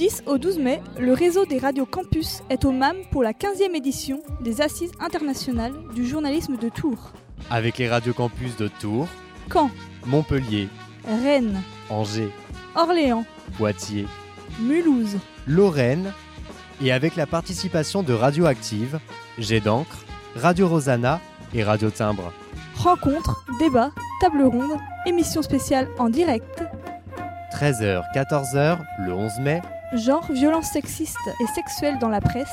10 au 12 mai, le réseau des radios campus est au MAM pour la 15e édition des Assises internationales du journalisme de Tours. Avec les radios campus de Tours, Caen, Montpellier, Rennes, Angers, Orléans, Poitiers, Mulhouse, Lorraine et avec la participation de Radioactive, Jet d'encre, Radio Rosanna et Radio Timbre. rencontres, débats, tables rondes, émissions spéciales en direct, 13h, 14h le 11 mai, genre violences sexistes et sexuelles dans la presse,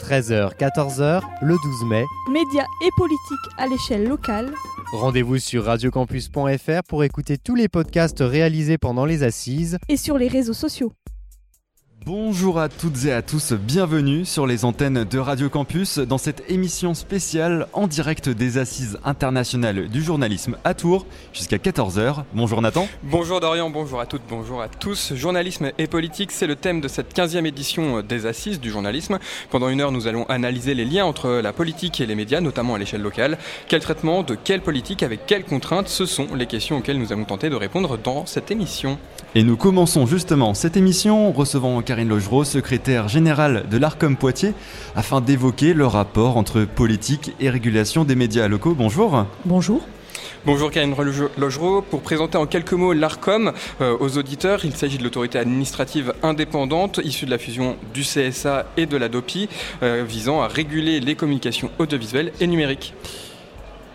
13h, 14h le 12 mai. médias et politiques à l'échelle locale, Rendez-vous sur radiocampus.fr pour écouter tous les podcasts réalisés pendant les assises. et sur les réseaux sociaux. Bonjour à toutes et à tous, bienvenue sur les antennes de Radio Campus dans cette émission spéciale en direct des Assises internationales du journalisme à Tours jusqu'à 14h. Bonjour Nathan. Bonjour Dorian, bonjour à toutes, bonjour à tous. Journalisme et politique, c'est le thème de cette 15e édition des Assises du journalisme. Pendant une heure, nous allons analyser les liens entre la politique et les médias, notamment à l'échelle locale. Quel traitement, de quelle politique, avec quelles contraintes, ce sont les questions auxquelles nous allons tenter de répondre dans cette émission. Et nous commençons justement cette émission en recevant Karine Logereau, secrétaire générale de l'ARCOM Poitiers, afin d'évoquer le rapport entre politique et régulation des médias locaux. Bonjour. Bonjour. Bonjour Karine Logereau. Pour présenter en quelques mots l'ARCOM euh, aux auditeurs, il s'agit de l'autorité administrative indépendante issue de la fusion du CSA et de la DOPI, euh, visant à réguler les communications audiovisuelles et numériques.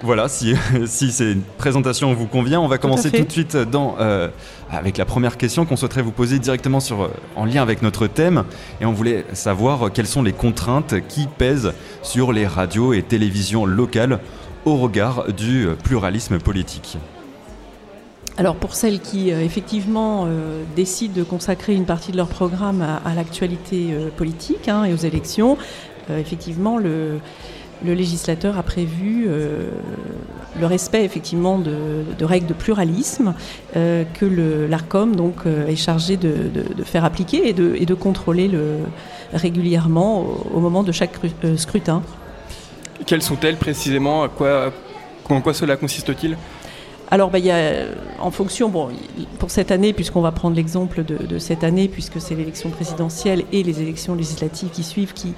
Voilà, si, si ces présentations vous convient, on va commencer tout, de suite dans, euh, avec la première question qu'on souhaiterait vous poser directement sur, euh, en lien avec notre thème. Et on voulait savoir euh, quelles sont les contraintes qui pèsent sur les radios et télévisions locales au regard du pluralisme politique? Alors pour celles qui euh, effectivement euh, décident de consacrer une partie de leur programme à, à l'actualité politique hein, et aux élections, effectivement le, le législateur a prévu euh, le respect effectivement de, de règles de pluralisme euh, que l'ARCOM donc euh, est chargé de, de- de faire appliquer et de, et de contrôler le, régulièrement au, au moment de chaque cru- scrutin. Quelles sont-elles précisément? À quoi, en quoi cela consiste-t-il? Alors, bah, il y a, en fonction, bon, pour cette année, puisqu'on va prendre l'exemple de, de cette année, puisque c'est l'élection présidentielle et les élections législatives qui suivent qui,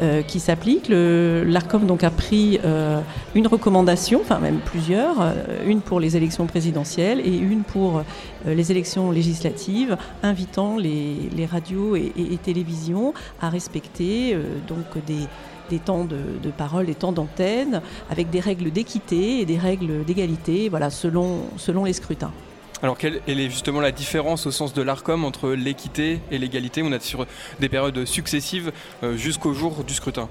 euh, qui s'appliquent, le- l'ARCOM donc a pris euh, une recommandation, enfin même plusieurs, euh, une pour les élections présidentielles et une pour les élections législatives, invitant les, radios et, télévisions à respecter donc des temps de, de parole, des temps d'antenne, avec des règles d'équité et des règles d'égalité, voilà, selon, selon les scrutins. Alors quelle est justement la différence au sens de l'ARCOM entre l'équité et l'égalité? On a sur des périodes successives euh, jusqu'au jour du scrutin.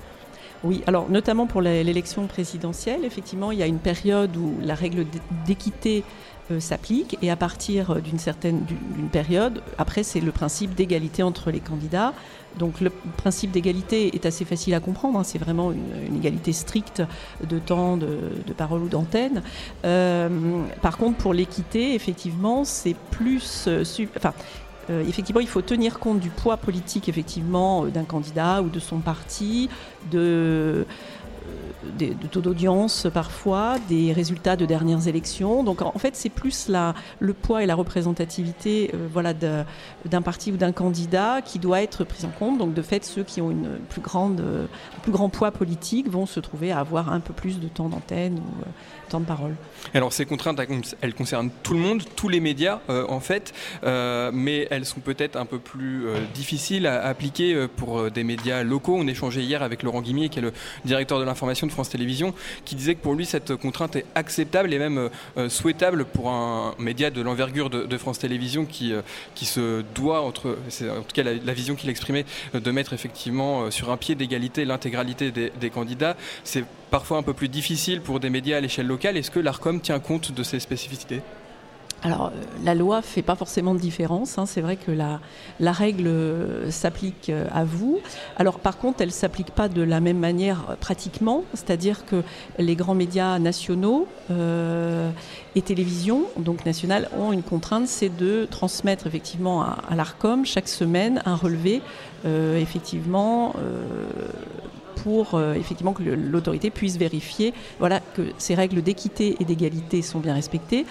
Oui, alors notamment pour l'élection présidentielle, effectivement, il y a une période où la règle d'é- d'équité euh, s'applique et à partir d'une certaine d'une période, après c'est le principe d'égalité entre les candidats. Donc le principe d'égalité est assez facile à comprendre, hein, c'est vraiment une, égalité stricte de temps de, parole ou d'antenne. Euh, par contre, pour l'équité, effectivement, c'est plus... euh, enfin, euh, effectivement, il faut tenir compte du poids politique effectivement d'un candidat ou de son parti, de, des- de taux d'audience parfois, des résultats de dernières élections. Donc en fait, c'est plus la, le poids et la représentativité euh, voilà, de- d'un parti ou d'un candidat qui doit être pris en compte. Donc de fait, ceux qui ont une plus grande, euh, un plus grand poids politique vont se trouver à avoir un peu plus de temps d'antenne ou euh, temps de parole. Alors ces contraintes, elles con- elles concernent tout le monde, tous les médias euh, en fait, euh, mais elles sont peut-être un peu plus euh, difficiles à appliquer euh, pour euh, des médias locaux. On échangeait hier avec Laurent Guimier, qui est le directeur de l'information de France Télévisions, qui disait que pour lui cette contrainte est acceptable et même euh, euh, souhaitable pour un média de l'envergure de, France Télévisions qui, euh, qui se doit, entre, c'est en tout cas la, vision qu'il exprimait, de mettre effectivement sur un pied d'égalité l'intégralité des candidats. C'est parfois un peu plus difficile pour des médias à l'échelle locale. Est-ce que l'ARCOM tient compte de ces spécificités? Alors, euh, la loi fait pas forcément de différence. hein. C'est vrai que la, règle euh, s'applique euh, à vous. Alors, par contre, elle s'applique pas de la même manière pratiquement. C'est-à-dire que les grands médias nationaux et télévisions, donc nationales, ont une contrainte, c'est de transmettre effectivement à, l'ARCOM chaque semaine un relevé, effectivement. pour effectivement que l'autorité puisse vérifier voilà, que ces règles d'équité et d'égalité sont bien respectées.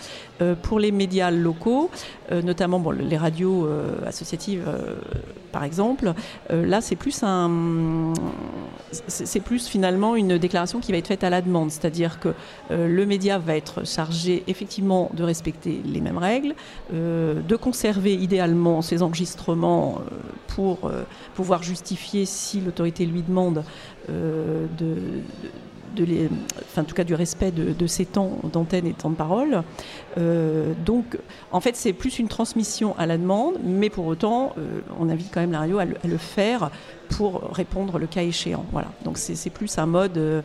Pour les médias locaux, notamment bon, les radios associatives par exemple, là c'est plus un, c'est plus finalement une déclaration qui va être faite à la demande, c'est-à-dire que le média va être chargé effectivement de respecter les mêmes règles, de conserver idéalement ses enregistrements pour pouvoir justifier si l'autorité lui demande euh, de, enfin, en tout cas du respect de, ces temps d'antenne et de temps de parole. Euh, donc, en fait, c'est plus une transmission à la demande, mais pour autant, euh, on invite quand même la à le, faire pour répondre le cas échéant. Voilà. Donc, c'est plus un mode,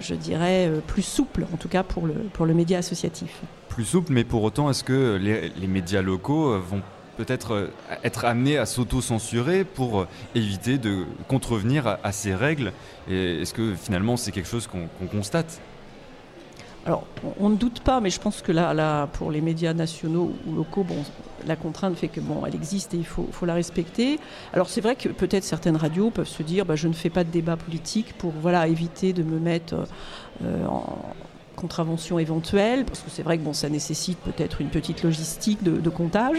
je dirais, plus souple, en tout cas pour le, pour le média associatif. Plus souple, mais pour autant, est-ce que les médias locaux vont peut-être euh, être amené à s'auto-censurer pour euh, éviter de contrevenir à, ces règles Est-ce que finalement c'est quelque chose qu'on constate? Alors, on ne doute pas, mais je pense que là, pour les médias nationaux ou locaux, bon, la contrainte fait que bon, elle existe et il faut, faut la respecter. Alors, c'est vrai que peut-être certaines radios peuvent se dire, bah, je ne fais pas de débat politique pour voilà éviter de me mettre euh, en, contravention éventuelle, parce que c'est vrai que bon, ça nécessite peut-être une petite logistique de, comptage.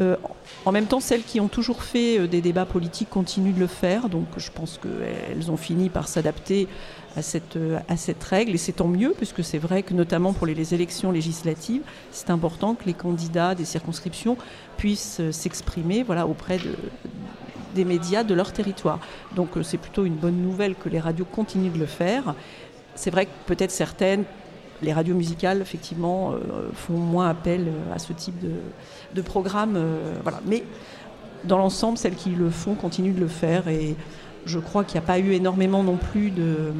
Euh, en même temps, celles qui ont toujours fait euh, des débats politiques continuent de le faire, donc je pense qu'elles ont fini par s'adapter à cette, euh, à cette règle, et c'est tant mieux, puisque c'est vrai que notamment pour les élections législatives, c'est important que les candidats des circonscriptions puissent s'exprimer voilà, auprès de, des médias de leur territoire. Donc c'est plutôt une bonne nouvelle que les radios continuent de le faire c'est vrai que peut-être certaines, les radios musicales, effectivement, euh, font moins appel euh, à ce type de, programme. Euh. Mais dans l'ensemble, celles qui le font continuent de le faire. Et je crois qu'il n'y a pas eu énormément non plus de,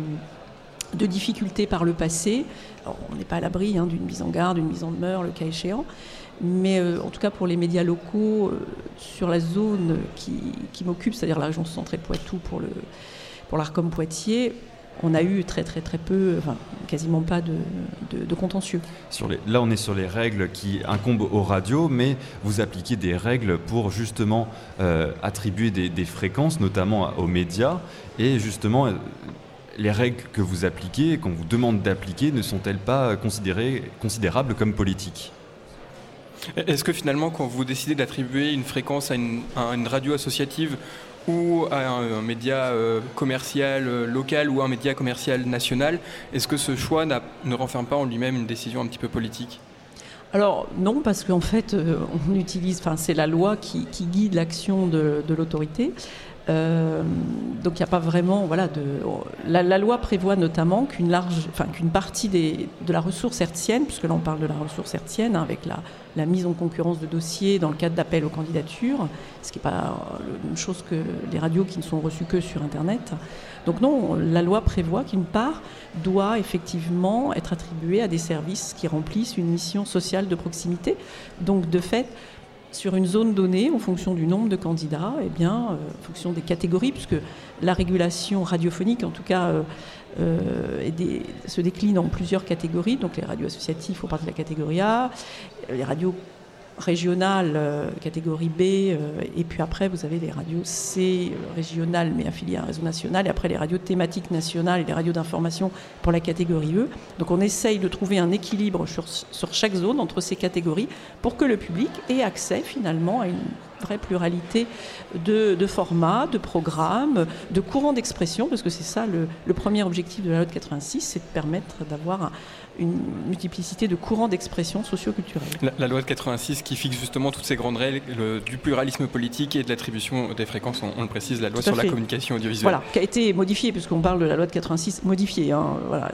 difficultés par le passé. on n'est pas à l'abri hein, d'une mise en garde, d'une mise en demeure, le cas échéant. Mais en tout cas, pour les médias locaux, sur la zone qui, m'occupe, c'est-à-dire la région centrale Poitou pour, le, pour l'ARCOM Poitiers, on a eu très très très peu, enfin, quasiment pas de, contentieux. Sur les, là, on est sur les règles qui incombent aux radios, mais vous appliquez des règles pour justement euh, attribuer des, fréquences, notamment aux médias, et justement. Euh, les règles que vous appliquez, qu'on vous demande d'appliquer, ne sont-elles pas considérées, considérables comme politiques? Est-ce que finalement, quand vous décidez d'attribuer une fréquence à une, à une radio associative ou à un, média euh, commercial euh, local ou un média commercial national, est-ce que ce choix ne renferme pas en lui-même une décision un petit peu politique? Alors non, parce qu'en fait, euh, on utilise, enfin c'est la loi qui, guide l'action de, l'autorité. Donc il n'y a pas vraiment, voilà, de, la, loi prévoit notamment qu'une large, enfin qu'une partie des, de la ressource hertzienne, puisque là on parle de la ressource hertzienne hein, avec la, la mise en concurrence de dossiers dans le cadre d'appels aux candidatures, ce qui n'est pas une chose que les radios qui ne sont reçues que sur Internet. Donc non, la loi prévoit qu'une part doit effectivement être attribuée à des services qui remplissent une mission sociale de proximité. Donc de fait, sur une zone donnée, en fonction du nombre de candidats, eh bien, euh, en fonction des catégories, puisque la régulation radiophonique, en tout cas, euh, euh, se décline en plusieurs catégories. Donc les radios associatives font partie de la catégorie A, les radios régionales, euh, catégorie B, euh, et puis après vous avez les radios C régionales mais affiliées à un réseau national, et après les radios thématiques nationales et les radios d'information pour la catégorie E. Donc on essaye de trouver un équilibre sur, chaque zone entre ces catégories pour que le public ait accès finalement à une vraie pluralité de, formats, de programmes, de courants d'expression, parce que c'est ça le, le, premier objectif de la loi de 86, c'est de permettre d'avoir une multiplicité de courants d'expression socio-culturels. La, loi de 86 qui fixe justement toutes ces grandes règles du pluralisme politique et de l'attribution des fréquences, on, le précise, la loi sur la communication audiovisuelle. Voilà, qui a été modifiée, puisqu'on parle de la loi de 86 modifiée. Hein, voilà,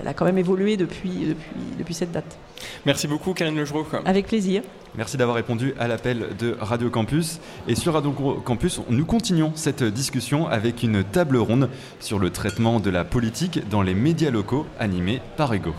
elle a quand même évolué depuis, depuis, depuis cette date. Merci beaucoup, Karine Legereau. Avec plaisir. Merci d'avoir répondu à l'appel de Radio Campus. Et sur Radio Campus, nous continuons cette discussion avec une table ronde sur le traitement de la politique dans les médias locaux animés par Ego.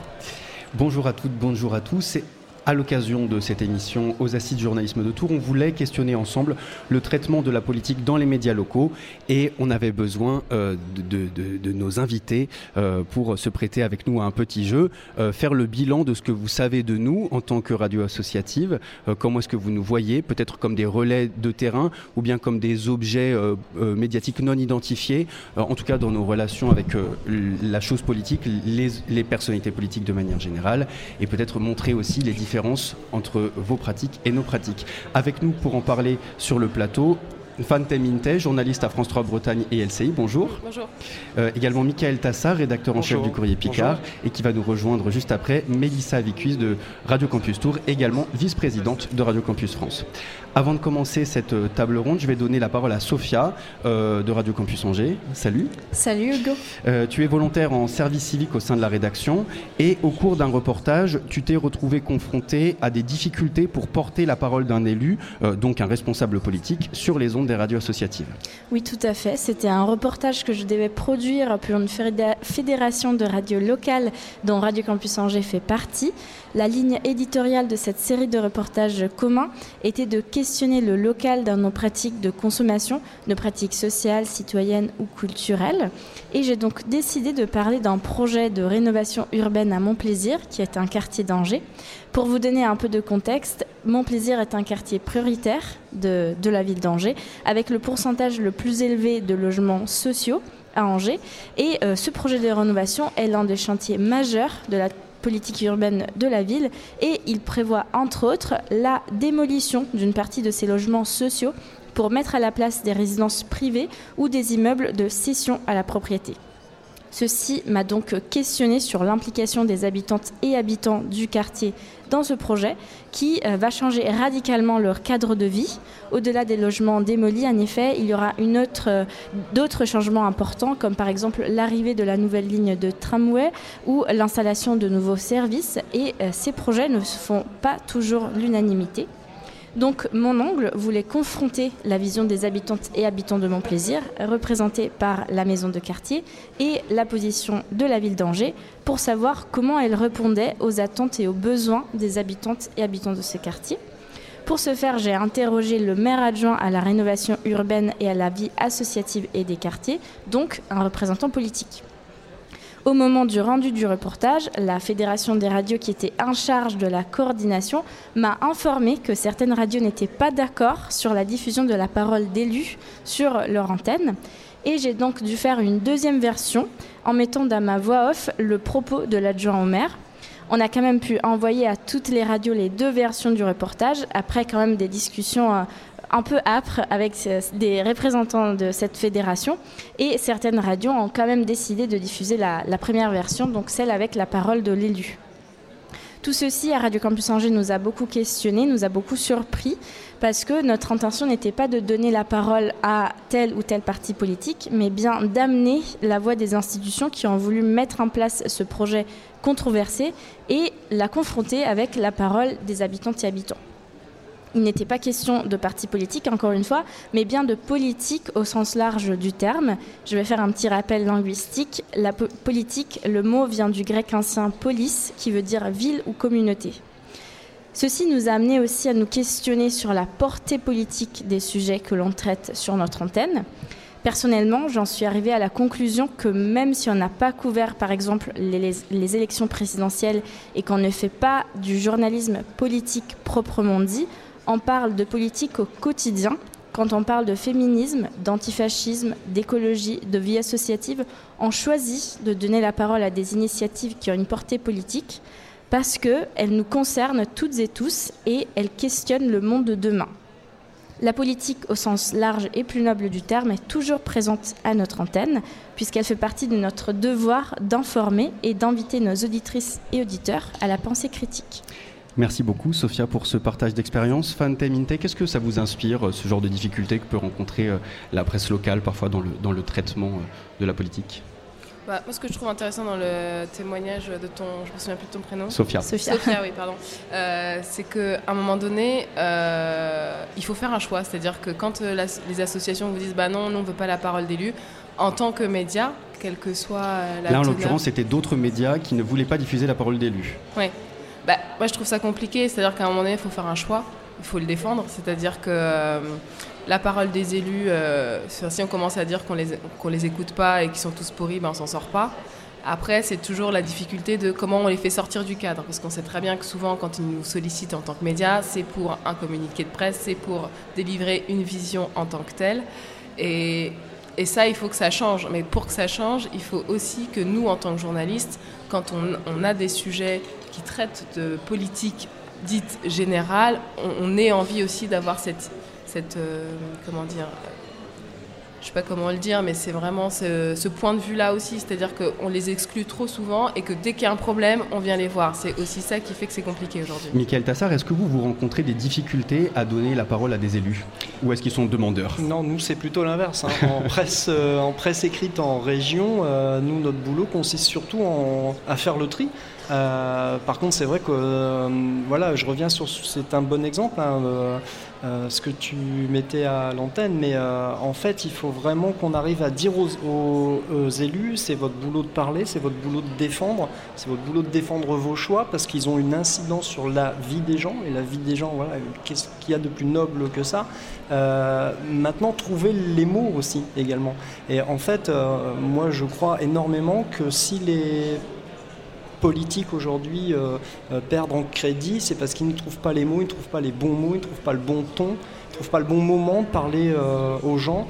Bonjour à toutes, bonjour à tous. À l'occasion de cette émission aux Assises journalisme de Tours, on voulait questionner ensemble le traitement de la politique dans les médias locaux et on avait besoin euh, de, nos invités euh, pour se prêter avec nous à un petit jeu, euh, faire le bilan de ce que vous savez de nous en tant que radio associative, comment est-ce que vous nous voyez, peut-être comme des relais de terrain ou bien comme des objets médiatiques non identifiés, en tout cas dans nos relations avec la chose politique, les, les personnalités politiques de manière générale, et peut-être montrer aussi les différences entre vos pratiques et nos pratiques. Avec nous pour en parler sur le plateau, Fante Minte, journaliste à France 3 Bretagne et LCI, bonjour. Bonjour. Euh, également Michael Tassar, rédacteur en chef du courrier Picard, et qui va nous rejoindre juste après, Mélissa Vicuis de Radio Campus Tour, également vice-présidente de Radio Campus France. Avant de commencer cette euh, table ronde, je vais donner la parole à Sophia euh, de Radio Campus Angers. Salut. Salut Hugo. Euh, tu es volontaire en service civique au sein de la rédaction et au cours d'un reportage, tu t'es retrouvé confronté à des difficultés pour porter la parole d'un élu, donc un responsable politique, sur les ondes des radios. Oui, tout à fait. C'était un reportage que je devais produire pour une fédération de radios locales dont Radio Campus Angers fait partie. La ligne éditoriale de cette série de reportages communs était de questionner le local dans nos pratiques de consommation, nos pratiques sociales, citoyennes ou culturelles. Et j'ai donc décidé de parler d'un projet de rénovation urbaine à Montplaisir, qui est un quartier d'Angers. Pour vous donner un peu de contexte, Montplaisir est un quartier prioritaire de, la ville d'Angers, avec le pourcentage le plus élevé de logements sociaux à Angers. Et euh, ce projet de rénovation est l'un des chantiers majeurs de la politique urbaine de la ville et il prévoit entre autres la démolition d'une partie de ces logements sociaux pour mettre à la place des résidences privées ou des immeubles de cession à la propriété. Ceci m'a donc questionné sur l'implication des habitantes et habitants du quartier dans ce projet qui euh, va changer radicalement leur cadre de vie. Au-delà des logements démolis, en effet, il y aura euh, d'autres changements importants, comme par exemple l'arrivée de la nouvelle ligne de tramway ou l'installation de nouveaux services. Et euh, ces projets ne se font pas toujours l'unanimité. Donc mon ongle voulait confronter la vision des habitantes et habitants de Montplaisir, représentée par la maison de quartier, et la position de la ville d'Angers, pour savoir comment elle répondait aux attentes et aux besoins des habitantes et habitants de ce quartier. Pour ce faire, j'ai interrogé le maire adjoint à la rénovation urbaine et à la vie associative et des quartiers, donc un représentant politique. Au moment du rendu du reportage, la Fédération des radios qui était en charge de la coordination m'a informé que certaines radios n'étaient pas d'accord sur la diffusion de la parole d'élus sur leur antenne. Et j'ai donc dû faire une deuxième version en mettant dans ma voix off le propos de l'adjoint au maire. On a quand même pu envoyer à toutes les radios les deux versions du reportage, après quand même des discussions euh, un peu âpre avec des représentants de cette fédération. Et certaines radios ont quand même décidé de diffuser la, première version, donc celle avec la parole de l'élu. Tout ceci à Radio Campus Angers nous a beaucoup questionné, nous a beaucoup surpris, parce que notre intention n'était pas de donner la parole à tel ou tel parti politique, mais bien d'amener la voix des institutions qui ont voulu mettre en place ce projet controversé et la confronter avec la parole des habitantes et habitants il n'était pas question de parti politique, encore une fois, mais bien de politique au sens large du terme. Je vais faire un petit rappel linguistique. La politique, le mot vient du grec ancien polis, qui veut dire ville ou communauté. Ceci nous a amené aussi à nous questionner sur la portée politique des sujets que l'on traite sur notre antenne. Personnellement, j'en suis arrivée à la conclusion que même si on n'a pas couvert, par exemple, les, les élections présidentielles et qu'on ne fait pas du journalisme politique proprement dit, on parle de politique au quotidien. Quand on parle de féminisme, d'antifascisme, d'écologie, de vie associative, on choisit de donner la parole à des initiatives qui ont une portée politique parce qu'elles nous concernent toutes et tous et elles questionnent le monde de demain. La politique au sens large et plus noble du terme est toujours présente à notre antenne, puisqu'elle fait partie de notre devoir d'informer et d'inviter nos auditrices et auditeurs à la pensée critique. Merci beaucoup, Sophia, pour ce partage d'expérience. Fante Minte, qu'est-ce que ça vous inspire, euh, ce genre de difficultés que peut rencontrer euh, la presse locale, parfois dans le, dans le traitement euh, de la politique? Bah, moi, ce que je trouve intéressant dans le témoignage de ton, je me souviens plus de ton prénom. Sophia. Sophia, oui, pardon. c'est qu'à un moment donné, il faut faire un choix. C'est-à-dire que quand les associations vous disent, bah non, nous on veut pas la parole d'élu, en tant que média, quel que soit la. Là, en l'occurrence, c'était d'autres médias qui ne voulaient pas diffuser la parole d'élu. Oui. Bah, Moi, je trouve ça compliqué. C'est-à-dire qu'à un moment donné, il faut faire un choix. Il faut le défendre. C'est-à-dire que la parole des élus, si on commence à dire qu'on les, qu'on les écoute pas et qu'ils sont tous pourris, ben, on s'en sort pas. Après, c'est toujours la difficulté de comment on les fait sortir du cadre, parce qu'on sait très bien que souvent, quand ils nous sollicitent en tant que médias, c'est pour un communiqué de presse, c'est pour délivrer une vision en tant que telle. Et, ça, il faut que ça change. Mais pour que ça change, il faut aussi que nous, en tant que journalistes, quand on, a des sujets qui traitent de politique dite générale, on, ait envie aussi d'avoir cette, cette euh, comment dire, je sais pas comment le dire, mais c'est vraiment ce, point de vue-là aussi, c'est-à-dire qu'on les exclut trop souvent et que dès qu'il y a un problème, on vient les voir. C'est aussi ça qui fait que c'est compliqué aujourd'hui. Michael Tassar, est-ce que vous, vous rencontrez des difficultés à donner la parole à des élus? Ou est-ce qu'ils sont demandeurs? Non, nous, c'est plutôt l'inverse. Hein. En, presse, euh, en presse écrite en région, euh, nous, notre boulot consiste surtout en, à faire le tri. Euh, par contre, c'est vrai que voilà, je reviens sur c'est un bon exemple. Hein, euh, ce que tu mettais à l'antenne, mais euh, en fait, il faut vraiment qu'on arrive à dire aux, élus, c'est votre boulot de parler, c'est votre boulot de défendre, c'est votre boulot de défendre vos choix, parce qu'ils ont une incidence sur la vie des gens, et la vie des gens, voilà, qu'est-ce qu'il y a de plus noble que ça euh, Maintenant, trouver les mots aussi, également. Et en fait, moi, je crois énormément que si les politiques aujourd'hui euh, euh, perdre en crédit, c'est parce qu'ils ne trouvent pas les mots, ils ne trouvent pas les bons mots, ils ne trouvent pas le bon ton, ils ne trouvent pas le bon moment de parler euh, aux gens.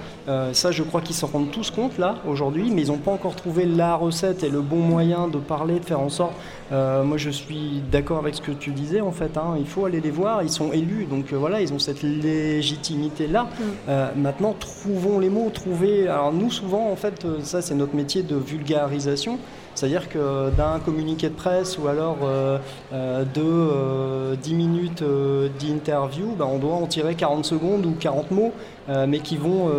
ça, je crois qu'ils s'en rendent tous compte là aujourd'hui, mais ils n'ont pas encore trouvé la recette et le bon moyen de parler, de faire en sorte. moi, je suis d'accord avec ce que tu disais en fait. Hein. il faut aller les voir, ils sont élus, donc voilà, ils ont cette légitimité là. Mm. maintenant, trouvons les mots, trouver. Alors nous, souvent, en fait, ça, c'est notre métier de vulgarisation. C'est-à-dire que d'un communiqué de presse ou alors euh, euh, de 10 euh, minutes d'interview, ben, on doit en tirer 40 secondes ou 40 mots, mais qui vont,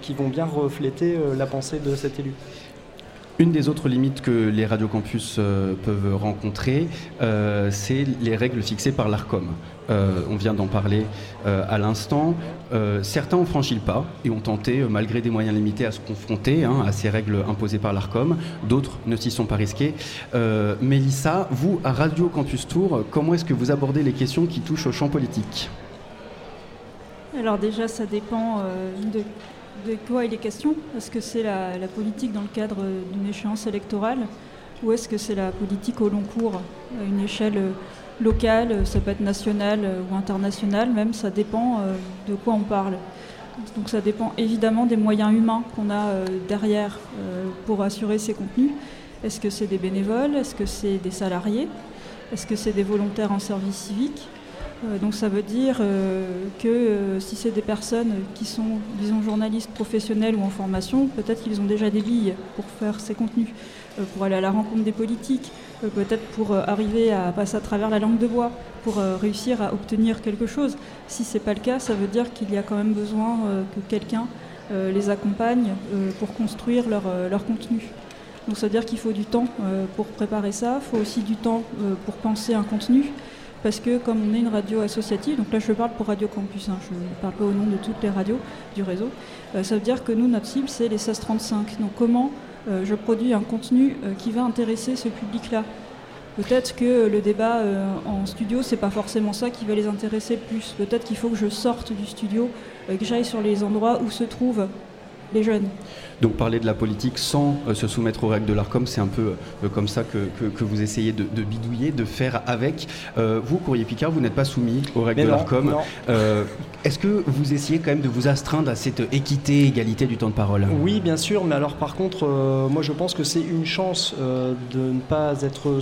qui vont bien refléter la pensée de cet élu. Une des autres limites que les radiocampus peuvent rencontrer, c'est les règles fixées par l'ARCOM. Euh, on vient d'en parler euh, à l'instant. Euh, certains ont franchi le pas et ont tenté, malgré des moyens limités, à se confronter hein, à ces règles imposées par l'ARCOM. D'autres ne s'y sont pas risqués. Mélissa, vous, à Radio Campus Tour, comment est-ce que vous abordez les questions qui touchent au champ politique? Alors déjà, ça dépend de, quoi il est question. Est-ce que c'est la, politique dans le cadre d'une échéance électorale ou est-ce que c'est la politique au long cours, à une échelle local, euh, ça peut être national euh, ou international, même ça dépend euh, de quoi on parle. Donc ça dépend évidemment des moyens humains qu'on a derrière pour assurer ces contenus. Est-ce que c'est des bénévoles? Est-ce que c'est des salariés? Est-ce que c'est des volontaires en service civique? Donc ça veut dire que si c'est des personnes qui sont, disons, journalistes professionnels ou en formation, peut-être qu'ils ont déjà des billes pour faire ces contenus, pour aller à la rencontre des politiques, peut-être pour euh, arriver à passer à travers la langue de bois, pour euh, réussir à obtenir quelque chose. Si ce n'est pas le cas, ça veut dire qu'il y a quand même besoin euh, que quelqu'un les accompagne pour construire leur, leur, contenu. Donc ça veut dire qu'il faut du temps pour préparer ça, il faut aussi du temps pour penser un contenu, parce que comme on est une radio associative, donc là je parle pour Radio Campus, hein, je ne parle pas au nom de toutes les radios du réseau, ça veut dire que nous, notre cible, c'est les 1635. Donc comment euh, je produis un contenu euh, qui va intéresser ce public-là? Peut-être que le débat euh, en studio, c'est pas forcément ça qui va les intéresser le plus. Peut-être qu'il faut que je sorte du studio, que j'aille sur les endroits où se trouvent les jeunes. Donc parler de la politique sans euh, se soumettre aux règles de l'ARCOM, c'est un peu euh, comme ça que, que, vous essayez de, bidouiller, de faire avec. Euh, vous, Courrier Picard, vous n'êtes pas soumis aux règles de l'ARCOM. Est-ce que vous essayez quand même de vous astreindre à cette équité, égalité du temps de parole? Oui, bien sûr, mais alors par contre, moi je pense que c'est une chance de ne pas être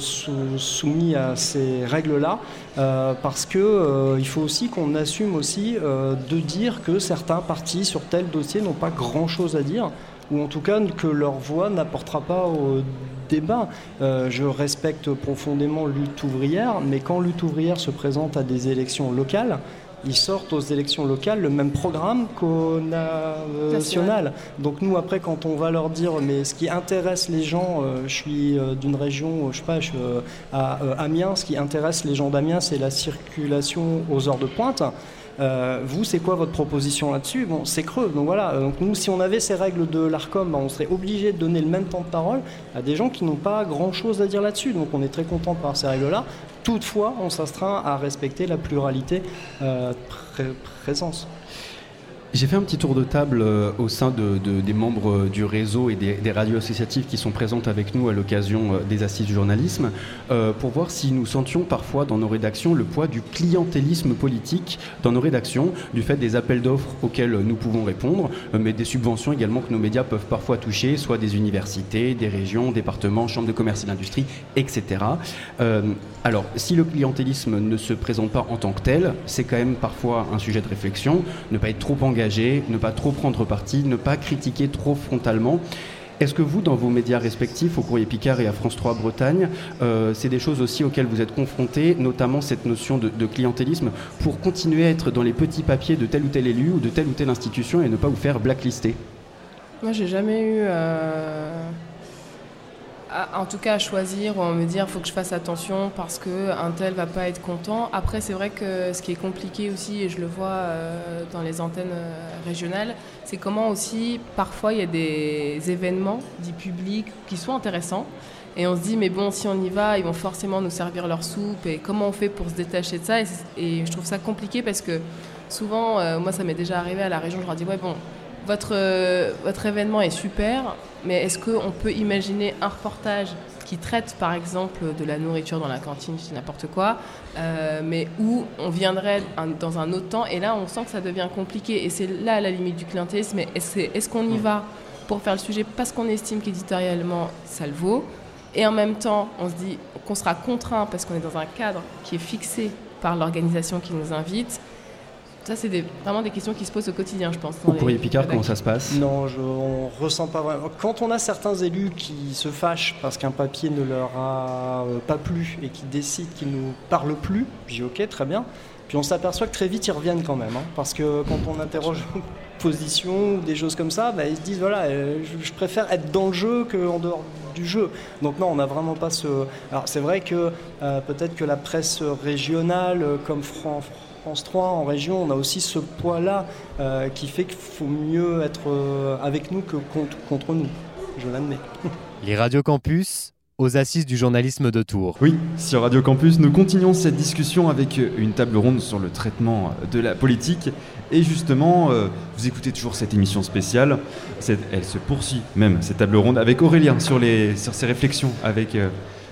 soumis à ces règles-là, parce que il faut aussi qu'on assume aussi de dire que certains partis sur tel dossier n'ont pas grand-chose à dire ou en tout cas que leur voix n'apportera pas au débat. Euh, je respecte profondément lutte ouvrière, mais quand lutte ouvrière se présente à des élections locales, ils sortent aux élections locales le même programme qu'au national. Donc nous, après, quand on va leur dire, mais ce qui intéresse les gens, euh, je suis euh, d'une région, je sais pas, je, à Amiens, ce qui intéresse les gens d'Amiens, c'est la circulation aux heures de pointe. Vous, c'est quoi votre proposition là-dessus Bon, c'est creux. Donc voilà. Donc nous, si on avait ces règles de l'Arcom, ben, on serait obligé de donner le même temps de parole à des gens qui n'ont pas grand-chose à dire là-dessus. Donc on est très content par ces règles-là. Toutefois, on s'astreint à respecter la pluralité euh, présence. J'ai fait un petit tour de table euh, au sein de, des membres du réseau et des, radios associatives qui sont présentes avec nous à l'occasion euh, des assises du journalisme euh, pour voir si nous sentions parfois dans nos rédactions le poids du clientélisme politique dans nos rédactions, du fait des appels d'offres auxquels nous pouvons répondre, mais des subventions également que nos médias peuvent parfois toucher, soit des universités, des régions, départements, chambres de commerce et d'industrie, etc. alors, si le clientélisme ne se présente pas en tant que tel, c'est quand même parfois un sujet de réflexion, ne pas être trop engagé ne pas trop prendre parti, ne pas critiquer trop frontalement. Est-ce que vous, dans vos médias respectifs, au Courrier Picard et à France 3 Bretagne, euh, c'est des choses aussi auxquelles vous êtes confrontés, notamment cette notion de, clientélisme, pour continuer à être dans les petits papiers de tel ou tel élu ou de telle ou telle institution et ne pas vous faire blacklister? Moi, j'ai jamais eu. Euh, en tout cas à choisir ou à me dire faut que je fasse attention parce que un tel va pas être content. Après c'est vrai que ce qui est compliqué aussi et je le vois euh, dans les antennes euh, régionales, c'est comment aussi parfois il y a des événements dits publics qui sont intéressants et on se dit mais bon si on y va ils vont forcément nous servir leur soupe et comment on fait pour se détacher de ça et, je trouve ça compliqué parce que souvent euh, moi ça m'est déjà arrivé à la région je leur dis ouais bon votre, votre événement est super, mais est-ce qu'on peut imaginer un reportage qui traite par exemple de la nourriture dans la cantine, je n'importe quoi, euh, mais où on viendrait dans un autre temps et là on sent que ça devient compliqué et c'est là la limite du clientélisme. Est-ce est qu'on y va pour faire le sujet parce qu'on estime qu'éditorialement ça le vaut et en même temps on se dit qu'on sera contraint parce qu'on est dans un cadre qui est fixé par l'organisation qui nous invite ça, c'est vraiment des questions qui se posent au quotidien, je pense. Au courrier Picard, comment ça se passe? Non, je, on ressent pas vraiment. Quand on a certains élus qui se fâchent parce qu'un papier ne leur a euh, pas plu et qui décident qu'ils ne nous parlent plus, je dis ok, très bien. Puis on s'aperçoit que très vite ils reviennent quand même, hein, parce que quand on interroge position ou des choses comme ça, bah, ils se disent voilà, euh, je, préfère être dans le jeu qu'en dehors du jeu. Donc non, on n'a vraiment pas ce. Alors c'est vrai que euh, peut-être que la presse régionale, comme France France 3 en région, on a aussi ce poids-là euh, qui fait qu'il faut mieux être euh, avec nous que contre, contre nous. Je l'admets. Les Radio Campus aux assises du journalisme de Tours. Oui, sur Radio Campus, nous continuons cette discussion avec une table ronde sur le traitement de la politique. Et justement, euh, vous écoutez toujours cette émission spéciale. elle se poursuit même, cette table ronde, avec Aurélien sur, les, sur ses réflexions avec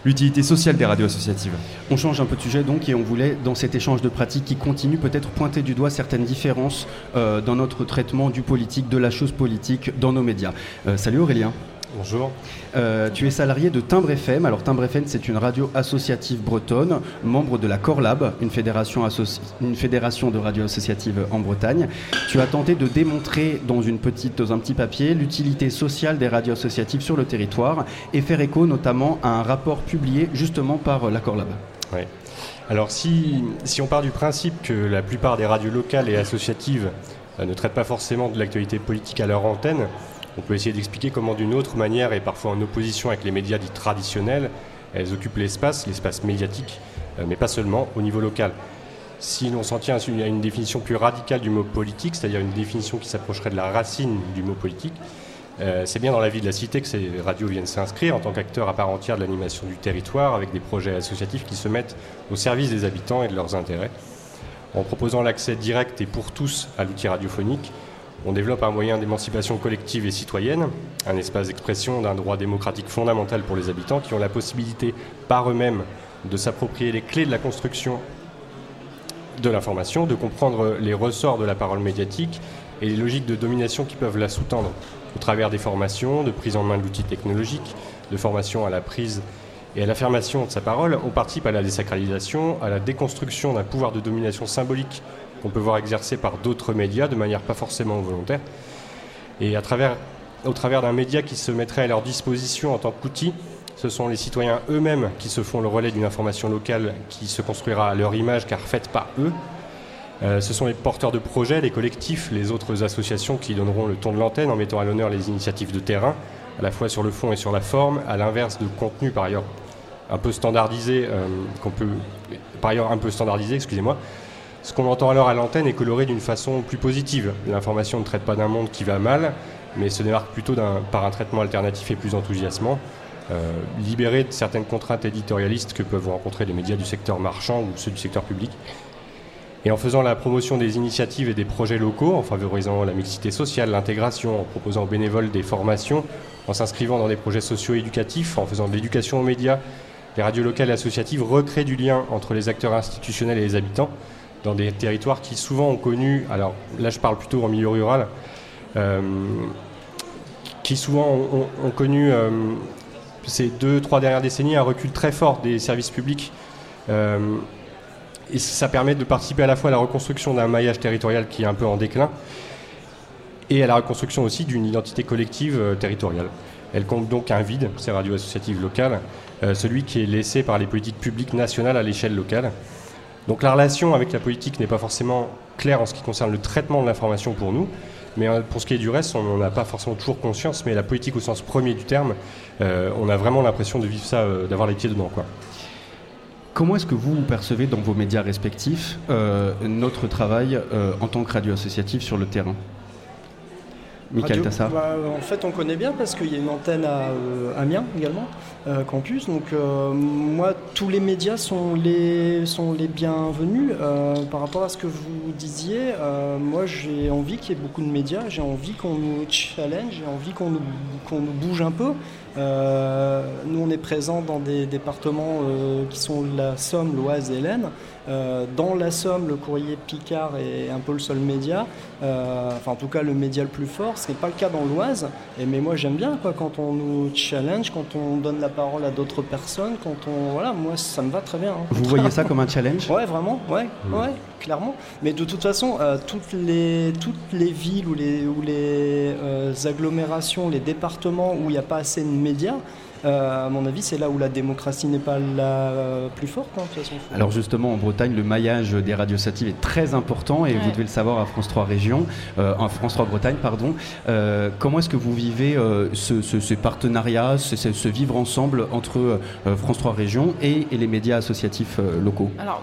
l'utilité sociale des radios associatives. On change un peu de sujet donc et on voulait, dans cet échange de pratiques qui continue, peut-être pointer du doigt certaines différences euh, dans notre traitement du politique, de la chose politique dans nos médias. Euh, salut Aurélien. Bonjour. Euh, tu es salarié de Timbre FM. Alors Timbre FM, c'est une radio associative bretonne, membre de la Corlab, une fédération, une fédération de radios associatives en Bretagne. Tu as tenté de démontrer dans, une petite, dans un petit papier l'utilité sociale des radios associatives sur le territoire et faire écho notamment à un rapport publié justement par la Corlab. Oui. Alors si, si on part du principe que la plupart des radios locales et associatives euh, ne traitent pas forcément de l'actualité politique à leur antenne, on peut essayer d'expliquer comment d'une autre manière, et parfois en opposition avec les médias dits traditionnels, elles occupent l'espace, l'espace médiatique, euh, mais pas seulement, au niveau local. Si l'on s'en tient à une définition plus radicale du mot politique, c'est-à-dire une définition qui s'approcherait de la racine du mot politique, euh, c'est bien dans la vie de la cité que ces radios viennent s'inscrire en tant qu'acteurs à part entière de l'animation du territoire, avec des projets associatifs qui se mettent au service des habitants et de leurs intérêts. En proposant l'accès direct et pour tous à l'outil radiophonique, on développe un moyen d'émancipation collective et citoyenne, un espace d'expression d'un droit démocratique fondamental pour les habitants qui ont la possibilité par eux-mêmes de s'approprier les clés de la construction de l'information, de comprendre les ressorts de la parole médiatique et les logiques de domination qui peuvent la sous-tendre au travers des formations, de prise en main de l'outil technologique, de formation à la prise et à l'affirmation de sa parole, on participe à la désacralisation, à la déconstruction d'un pouvoir de domination symbolique qu'on peut voir exercer par d'autres médias de manière pas forcément volontaire. Et à travers, au travers d'un média qui se mettrait à leur disposition en tant qu'outil, ce sont les citoyens eux-mêmes qui se font le relais d'une information locale qui se construira à leur image car faite par eux. Euh, ce sont les porteurs de projets, les collectifs, les autres associations qui donneront le ton de l'antenne en mettant à l'honneur les initiatives de terrain, à la fois sur le fond et sur la forme, à l'inverse de contenu par ailleurs un peu standardisé, euh, qu'on peut, par ailleurs un peu standardisé, excusez-moi, Ce qu'on entend alors à l'antenne est coloré d'une façon plus positive. L'information ne traite pas d'un monde qui va mal, mais se démarque plutôt par un traitement alternatif et plus enthousiasmant, euh, libéré de certaines contraintes éditorialistes que peuvent rencontrer les médias du secteur marchand ou ceux du secteur public. Et en faisant la promotion des initiatives et des projets locaux, en favorisant la mixité sociale, l'intégration, en proposant aux bénévoles des formations, en s'inscrivant dans des projets socio-éducatifs, en faisant de l'éducation aux médias, les radios locales et associatives recréent du lien entre les acteurs institutionnels et les habitants dans des territoires qui souvent ont connu, alors là je parle plutôt en milieu rural, euh, qui souvent ont, connu euh, ces deux, trois dernières décennies un recul très fort des services publics. Euh, et ça permet de participer à la fois à la reconstruction d'un maillage territorial qui est un peu en déclin et à la reconstruction aussi d'une identité collective territoriale. Elle compte donc un vide, ces radios associatives locales, celui qui est laissé par les politiques publiques nationales à l'échelle locale. Donc la relation avec la politique n'est pas forcément claire en ce qui concerne le traitement de l'information pour nous, mais euh, pour ce qui est du reste, on n'en a pas forcément toujours conscience, mais la politique au sens premier du terme, on a vraiment l'impression de vivre ça, d'avoir les pieds dedans. Comment est-ce que vous percevez dans vos médias respectifs notre travail en tant que radio associative sur le terrain? Michael bah, En fait, on connaît bien parce qu'il y a une antenne à euh, Amiens également, euh, campus. Donc, euh, moi, tous les médias sont les, sont les bienvenus. par rapport à ce que vous disiez, moi, j'ai envie qu'il y ait beaucoup de médias. J'ai envie qu'on nous challenge, j'ai envie qu'on nous, qu'on nous bouge un peu. nous, on est présents dans des départements qui sont la Somme, l'Oise et l'Aisne. Euh, dans la Somme, le courrier Picard est un peu le seul média, euh, enfin en tout cas le média le plus fort. Ce n'est pas le cas dans l'Oise. Et mais moi j'aime bien quoi, quand on nous challenge, quand on donne la parole à d'autres personnes, quand on voilà, moi ça me va très bien. Hein. Vous voyez ça comme un challenge? Ouais, vraiment, ouais, mmh. ouais, clairement. Mais de toute façon, euh, toutes les toutes les villes ou les ou les agglomérations, les départements où il n'y a pas assez de médias. Euh, à mon avis, c'est là où la démocratie n'est pas la plus forte. Hein, Alors justement, en Bretagne, le maillage des radios satives est très important et vous devez le savoir à France 3 Région, euh, en France 3 Bretagne, pardon. Euh, comment est-ce que vous vivez ce, ce, partenariat, ce, vivre ensemble entre France 3 Région et, et les médias associatifs locaux? Alors,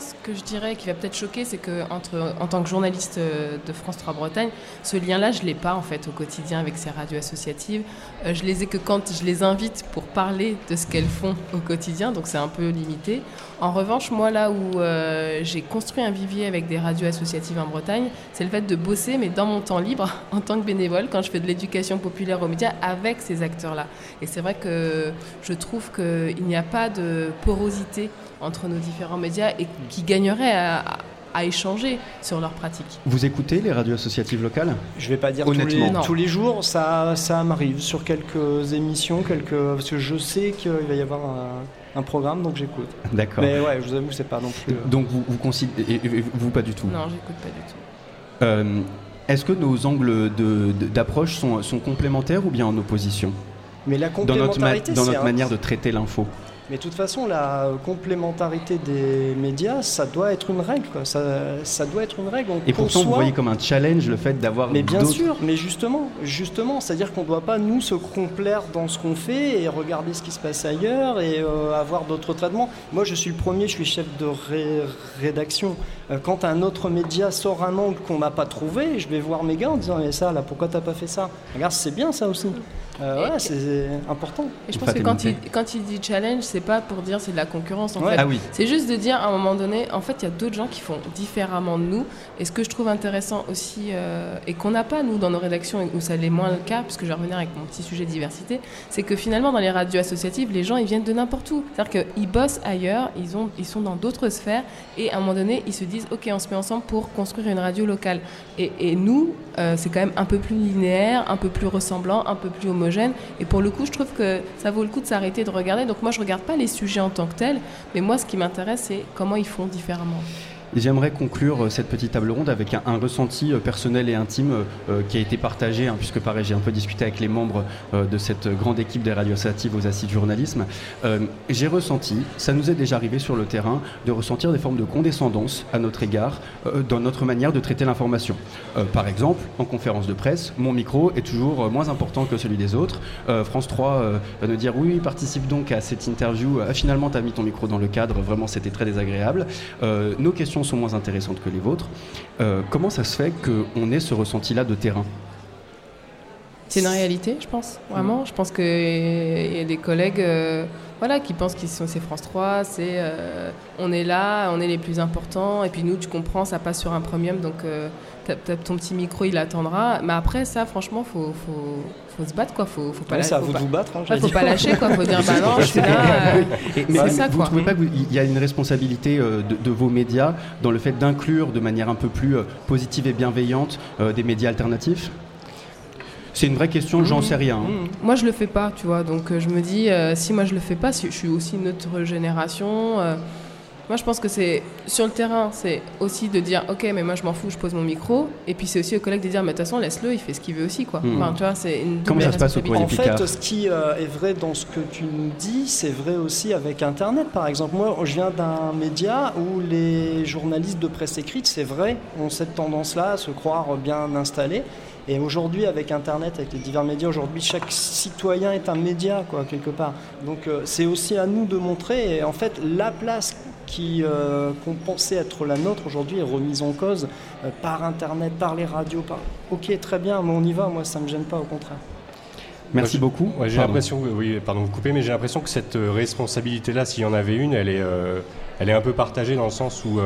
ce que je dirais qui va peut-être choquer, c'est que en tant que journaliste euh, de France 3 Bretagne, ce lien-là, je ne l'ai pas en fait au quotidien avec ces radios associatives. Euh, je les ai que quand je les invite pour parler de ce qu'elles font au quotidien, donc c'est un peu limité. En revanche, moi, là où euh, j'ai construit un vivier avec des radios associatives en Bretagne, c'est le fait de bosser, mais dans mon temps libre, en tant que bénévole, quand je fais de l'éducation populaire aux médias, avec ces acteurs-là. Et c'est vrai que je trouve qu'il n'y a pas de porosité entre nos différents médias et qui gagneraient à, échanger sur leurs pratiques. Vous écoutez les radios associatives locales Je ne vais pas dire Honnêtement. Tous, les, tous les jours, ça, ça m'arrive sur quelques émissions, quelques, parce que je sais qu'il va y avoir un, programme, donc j'écoute. D'accord. Mais ouais, je vous avoue, c'est pas non plus. Euh, donc vous, vous considérez, vous pas du tout Non, j'écoute pas du tout. Euh, est-ce que nos angles d'approche sont, sont complémentaires ou bien en opposition? Mais la complémentarité, dans notre, dans notre manière de traiter l'info mais de toute façon, la complémentarité des médias, ça doit être une règle. Ça, ça, doit être une règle. et pourtant, vous voyez comme un challenge le fait d'avoir. Mais bien sûr, mais justement, justement, c'est-à-dire qu'on ne doit pas nous se complaire dans ce qu'on fait et regarder ce qui se passe ailleurs et euh, avoir d'autres traitements. Moi, je suis le premier, je suis chef de rédaction. Euh, quand un autre média sort un angle qu'on n'a pas trouvé, je vais voir mes gars en disant mais ça, là, pourquoi t'as pas fait ça? Regarde, c'est bien ça aussi. Euh, ouais, c'est important. Et je pense que quand il, quand il dit challenge, c'est pas pour dire c'est de la concurrence en fait. Ah c'est juste de dire à un moment donné, en fait, il y a d'autres gens qui font différemment de nous. Et ce que je trouve intéressant aussi, euh, et qu'on n'a pas nous dans nos rédactions, où ça l'est moins le cas, puisque je vais revenir avec mon petit sujet diversité, c'est que finalement dans les radios associatives, les gens ils viennent de n'importe où. C'est-à-dire qu'ils bossent ailleurs, ils, ont, ils sont dans d'autres sphères, et à un moment donné, ils se disent ok, on se met ensemble pour construire une radio locale. Et, nous, euh, c'est quand même un peu plus linéaire, un peu plus ressemblant, un peu plus homogène. Et pour le coup, je trouve que ça vaut le coup de s'arrêter de regarder. Donc moi, je regarde pas les sujets en tant que tels, mais moi, ce qui m'intéresse, c'est comment ils font différemment. J'aimerais conclure euh, cette petite table ronde avec un, ressenti euh, personnel et intime euh, qui a été partagé, hein, puisque pareil, j'ai un peu discuté avec les membres de cette grande équipe des radios associatives aux assises du journalisme. j'ai ressenti, ça nous est déjà arrivé sur le terrain, de ressentir des formes de condescendance à notre égard dans notre manière de traiter l'information. par exemple, en conférence de presse, mon micro est toujours moins important que celui des autres. France 3 va nous dire oui, participe donc à cette interview. Finalement, tu as mis ton micro dans le cadre, vraiment, c'était très désagréable. nos questions sont moins intéressantes que les vôtres. Euh, comment ça se fait qu'on ait ce ressenti-là de terrain? C'est une réalité, je pense, vraiment. Je pense qu'il y a des collègues euh, voilà, qui pensent qu'ils sont c'est France 3, c'est euh, on est là, on est les plus importants, et puis nous, tu comprends, ça passe sur un premium, donc euh, ton petit micro, il attendra. Mais après, ça, franchement, faut, faut, faut se battre, quoi. Faut, faut pas Ouais, à faut vous pas- vous battre. hein, Ouais, faut pas lâcher, quoi. Faut dire, bah non, je suis là. euh, Et- mais c'est ça, vous quoi. ne trouvez pas qu'il y a une responsabilité euh, de, de vos médias dans le fait d'inclure de manière un peu plus euh, positive et bienveillante euh, des médias alternatifs? C'est une vraie question, j'en sais rien. hein. Mmh. Moi, je le fais pas, tu vois. Donc, euh, je me dis, euh, si moi je le fais pas, si je suis aussi une autre génération. euh, moi, je pense que c'est sur le terrain, c'est aussi de dire, ok, mais moi je m'en fous, je pose mon micro. Et puis c'est aussi aux collègues de dire, mais de toute façon, laisse-le, il fait ce qu'il veut aussi, quoi. Mhm. Enfin, tu vois, c'est une Comment ça se passe au En fait, ce qui euh, est vrai dans ce que tu nous dis, c'est vrai aussi avec Internet, par exemple. Moi, je viens d'un média où les journalistes de presse écrite, c'est vrai, ont cette tendance-là à se croire bien installés. Et aujourd'hui, avec Internet, avec les divers médias, aujourd'hui, chaque citoyen est un média, quoi, quelque part. Donc, euh, c'est aussi à nous de montrer. Et en fait, la place qui euh, qu'on pensait être la nôtre aujourd'hui est remise en cause euh, par Internet, par les radios. Par... Ok, très bien, mais on y va. Moi, ça me gêne pas, au contraire. Merci Moi, beaucoup. Ouais, j'ai l'impression, que- oui, pardon, vous coupez, mais j'ai l'impression que cette responsabilité-là, s'il y en avait une, elle est, euh, elle est un peu partagée dans le sens où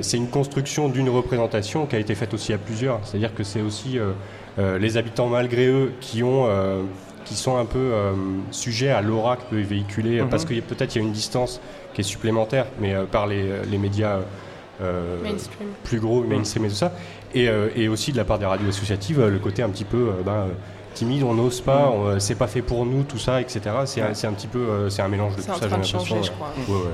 c'est une construction d'une représentation qui a été faite aussi à plusieurs. C'est-à-dire que c'est aussi euh, euh, les habitants malgré eux qui ont, euh, qui sont un peu euh, sujets à l'aura que peut véhiculer, Mhm. parce que y a- peut-être il y a une distance qui est supplémentaire, mais euh, par les, les médias. euh, plus gros, mainstream et tout ça. Et, euh, et aussi de la part des radios associatives, euh, le côté un petit peu euh, ben, euh, timide, on n'ose pas, on, euh, c'est pas fait pour nous, tout ça, etc. C'est un- c'est un petit peu, euh, c'est un mélange de C'est tout ça, j'ai train de l'impression. changer, je ouais. crois. Ouais, ouais.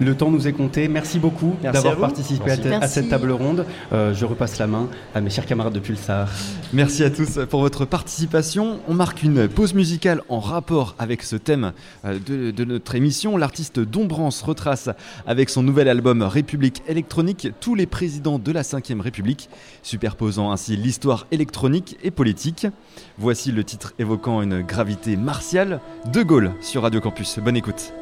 Le temps nous est compté. Merci beaucoup Merci d'avoir participé à, cette table ronde. Euh, je repasse la main à mes chers camarades de Pulsar. Merci à tous pour votre participation. On marque une pause musicale en rapport avec ce thème de, de notre émission. L'artiste Dombrance retrace avec son nouvel album République électronique tous les présidents de la Ve République, superposant ainsi l'histoire électronique et politique. Voici le titre évoquant une gravité martiale, De Gaulle sur Radio Campus. Bonne écoute.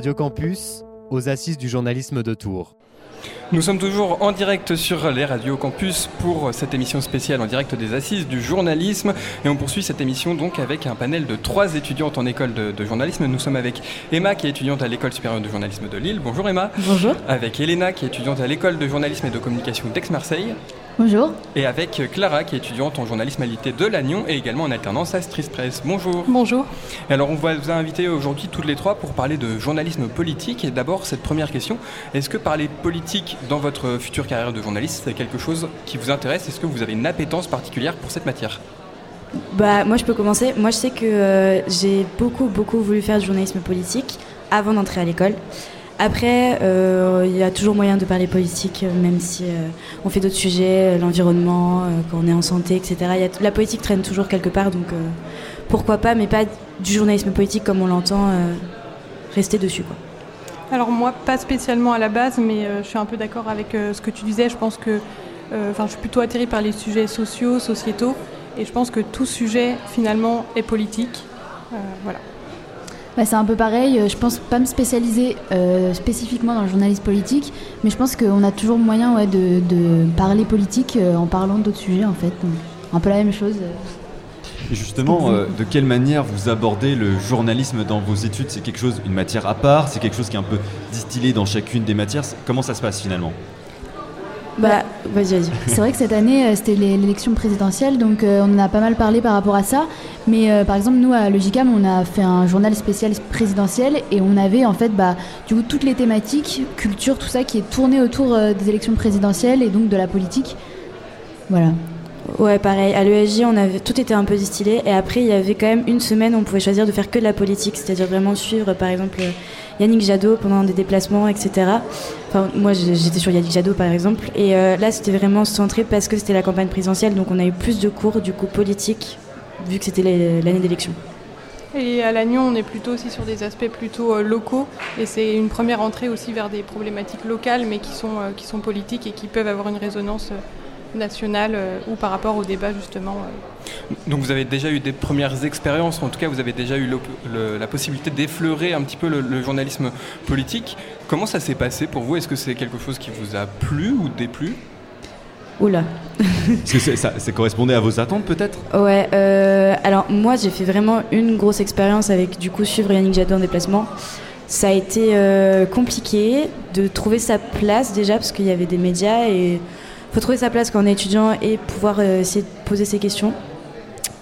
Radio Campus, aux assises du journalisme de Tours. Nous sommes toujours en direct sur les radios campus pour cette émission spéciale en direct des assises du journalisme et on poursuit cette émission donc avec un panel de trois étudiantes en école de, de journalisme. Nous sommes avec Emma qui est étudiante à l'école supérieure de journalisme de Lille. Bonjour Emma. Bonjour. Avec Elena qui est étudiante à l'école de journalisme et de communication d'Aix-Marseille. Bonjour. Et avec Clara qui est étudiante en journalisme alité de Lannion et également en alternance à Stris Press. Bonjour. Bonjour. Alors on va vous inviter aujourd'hui toutes les trois pour parler de journalisme politique. Et d'abord cette première question, est-ce que parler politique dans votre future carrière de journaliste, c'est quelque chose qui vous intéresse? Est-ce que vous avez une appétence particulière pour cette matière? Bah, Moi je peux commencer. Moi je sais que euh, j'ai beaucoup beaucoup voulu faire du journalisme politique avant d'entrer à l'école. Après, euh, il y a toujours moyen de parler politique, même si euh, on fait d'autres sujets, l'environnement, euh, quand on est en santé, etc. La politique traîne toujours quelque part, donc euh, pourquoi pas, mais pas du journalisme politique comme on l'entend, euh, rester dessus. Quoi. Alors moi, pas spécialement à la base, mais euh, je suis un peu d'accord avec euh, ce que tu disais. Je pense que, enfin, je suis plutôt atterrée par les sujets sociaux, sociétaux, et je pense que tout sujet finalement est politique. Euh, voilà. Bah, c'est un peu pareil, je pense pas me spécialiser euh, spécifiquement dans le journalisme politique, mais je pense qu'on a toujours moyen ouais, de, de parler politique euh, en parlant d'autres sujets en fait. Donc, un peu la même chose. Et justement, euh, de quelle manière vous abordez le journalisme dans vos études? C'est quelque chose, une matière à part? C'est quelque chose qui est un peu distillé dans chacune des matières? Comment ça se passe finalement? Bah, vas-y, vas-y. C'est vrai que cette année, euh, c'était l'é- l'élection présidentielle, donc euh, on en a pas mal parlé par rapport à ça. Mais euh, par exemple, nous, à Logicam, on a fait un journal spécial présidentiel et on avait en fait, bah, du coup, toutes les thématiques, culture, tout ça qui est tourné autour euh, des élections présidentielles et donc de la politique. Voilà. Ouais, pareil. À l'ESJ, on avait tout était un peu distillé, et après, il y avait quand même une semaine où on pouvait choisir de faire que de la politique, c'est-à-dire vraiment suivre, par exemple, Yannick Jadot pendant des déplacements, etc. Enfin, moi, j'étais sur Yannick Jadot, par exemple, et euh, là, c'était vraiment centré parce que c'était la campagne présidentielle, donc on a eu plus de cours, du coup, politique, vu que c'était l'année d'élection. Et à Lannion, on est plutôt aussi sur des aspects plutôt euh, locaux, et c'est une première entrée aussi vers des problématiques locales, mais qui sont, euh, qui sont politiques et qui peuvent avoir une résonance nationale euh, ou par rapport au débat justement. euh. Donc vous avez déjà eu des premières expériences, en tout cas vous avez déjà eu le- la possibilité d'effleurer un petit peu le, le journalisme politique. Comment ça s'est passé pour vous? Est-ce que c'est quelque chose qui vous a plu ou déplu? Oula. Est-ce que c'est- ça, ça correspondait à vos attentes peut-être? Ouais, euh, alors moi j'ai fait vraiment une grosse expérience avec du coup suivre Yannick Jadot en déplacement. Ça a été euh, compliqué de trouver sa place déjà parce qu'il y avait des médias et faut trouver sa place quand on est étudiant et pouvoir euh, essayer de poser ses questions.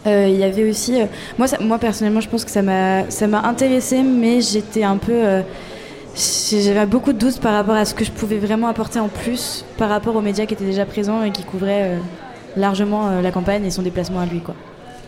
Euh, Il y avait aussi, euh, moi, moi personnellement je pense que ça m'a ça intéressé mais j'étais un peu j'avais beaucoup de doutes par rapport à ce que je pouvais vraiment apporter en plus par rapport aux médias qui étaient déjà présents et qui couvraient largement la campagne et son déplacement à lui quoi.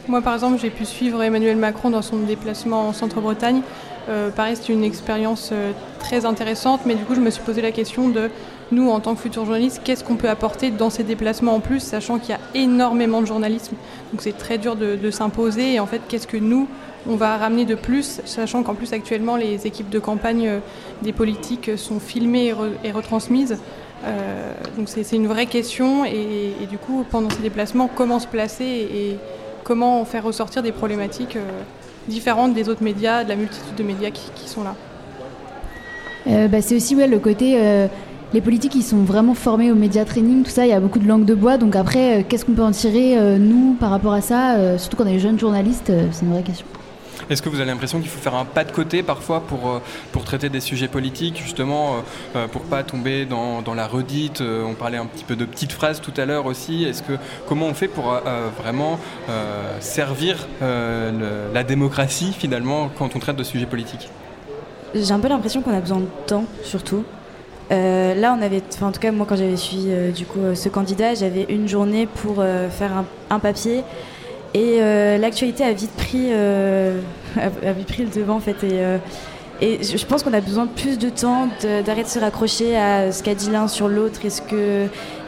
Moi, par exemple, j'ai pu suivre Emmanuel Macron dans son déplacement en Centre-Bretagne. Euh, pareil, c'était une expérience très intéressante, mais du coup, je me suis posé la question de nous, en tant que futurs journalistes, qu'est-ce qu'on peut apporter dans ces déplacements en plus, sachant qu'il y a énormément de journalisme. Donc, c'est très dur de, s'imposer. Et en fait, qu'est-ce que nous, on va ramener de plus, sachant qu'en plus, actuellement, les équipes de campagne euh, des politiques sont filmées et, re- et retransmises. Euh, donc, c'est une vraie question. Et, du coup, pendant ces déplacements, comment se placer et comment faire ressortir des problématiques euh, différentes des autres médias, de la multitude de médias qui, sont là? Bah, c'est aussi ouais, le côté. Les politiques, ils sont vraiment formés au média training, tout ça. Il y a beaucoup de langue de bois. Donc après, euh, qu'est-ce qu'on peut en tirer, euh, nous, par rapport à ça euh, Surtout quand on est jeunes journalistes, euh, c'est une vraie question. Est-ce que vous avez l'impression qu'il faut faire un pas de côté parfois pour, pour traiter des sujets politiques, justement, euh, pour pas tomber dans, dans la redite euh, On parlait un petit peu de petites phrases tout à l'heure aussi. Est-ce que comment on fait pour euh, vraiment euh, servir euh, le- la démocratie finalement quand on traite de sujets politiques? J'ai un peu l'impression qu'on a besoin de temps, surtout. Euh, là, on avait, en tout cas, moi, quand j'avais suivi euh, du coup euh, ce candidat, j'avais une journée pour faire un, papier. Et l'actualité a vite pris, a, vite pris le devant, en fait. Et, je pense qu'on a besoin de plus de temps, d'arrêter de se raccrocher à ce qu'a dit l'un sur l'autre. Est-ce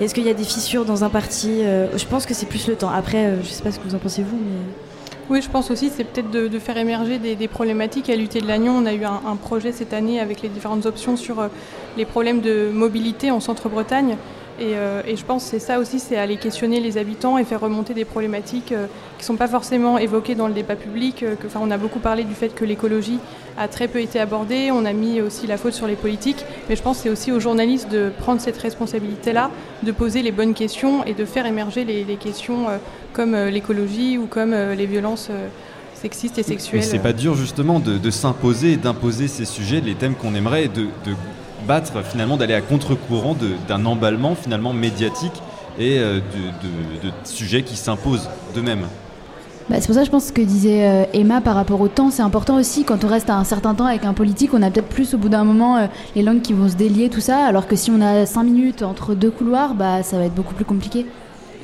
est-ce qu'il y a des fissures dans un parti Je pense que c'est plus le temps. Après, je sais pas ce que vous en pensez vous, mais. Oui, je pense aussi c'est peut-être de, faire émerger des, problématiques. À l'UT de Lannion, on a eu un, projet cette année avec les différentes options sur euh, les problèmes de mobilité en Centre-Bretagne. Et, et, je pense que c'est ça aussi, c'est aller questionner les habitants et faire remonter des problématiques qui ne sont pas forcément évoquées dans le débat public. On a beaucoup parlé du fait que l'écologie a très peu été abordée, on a mis aussi la faute sur les politiques, mais je pense que c'est aussi aux journalistes de prendre cette responsabilité-là, de poser les bonnes questions et de faire émerger les questions comme l'écologie ou comme les violences sexistes et sexuelles. Mais c'est pas dur justement de, de s'imposer et d'imposer ces sujets, les thèmes qu'on aimerait, de, de battre finalement, d'aller à contre-courant d'un emballement finalement médiatique et euh, de, de, sujets qui s'imposent d'eux-mêmes. Bah, c'est pour ça que je pense que disait euh, Emma par rapport au temps, c'est important aussi quand on reste un certain temps avec un politique, on a peut-être plus au bout d'un moment euh, les langues qui vont se délier, tout ça, alors que si on a cinq minutes entre deux couloirs, bah, ça va être beaucoup plus compliqué.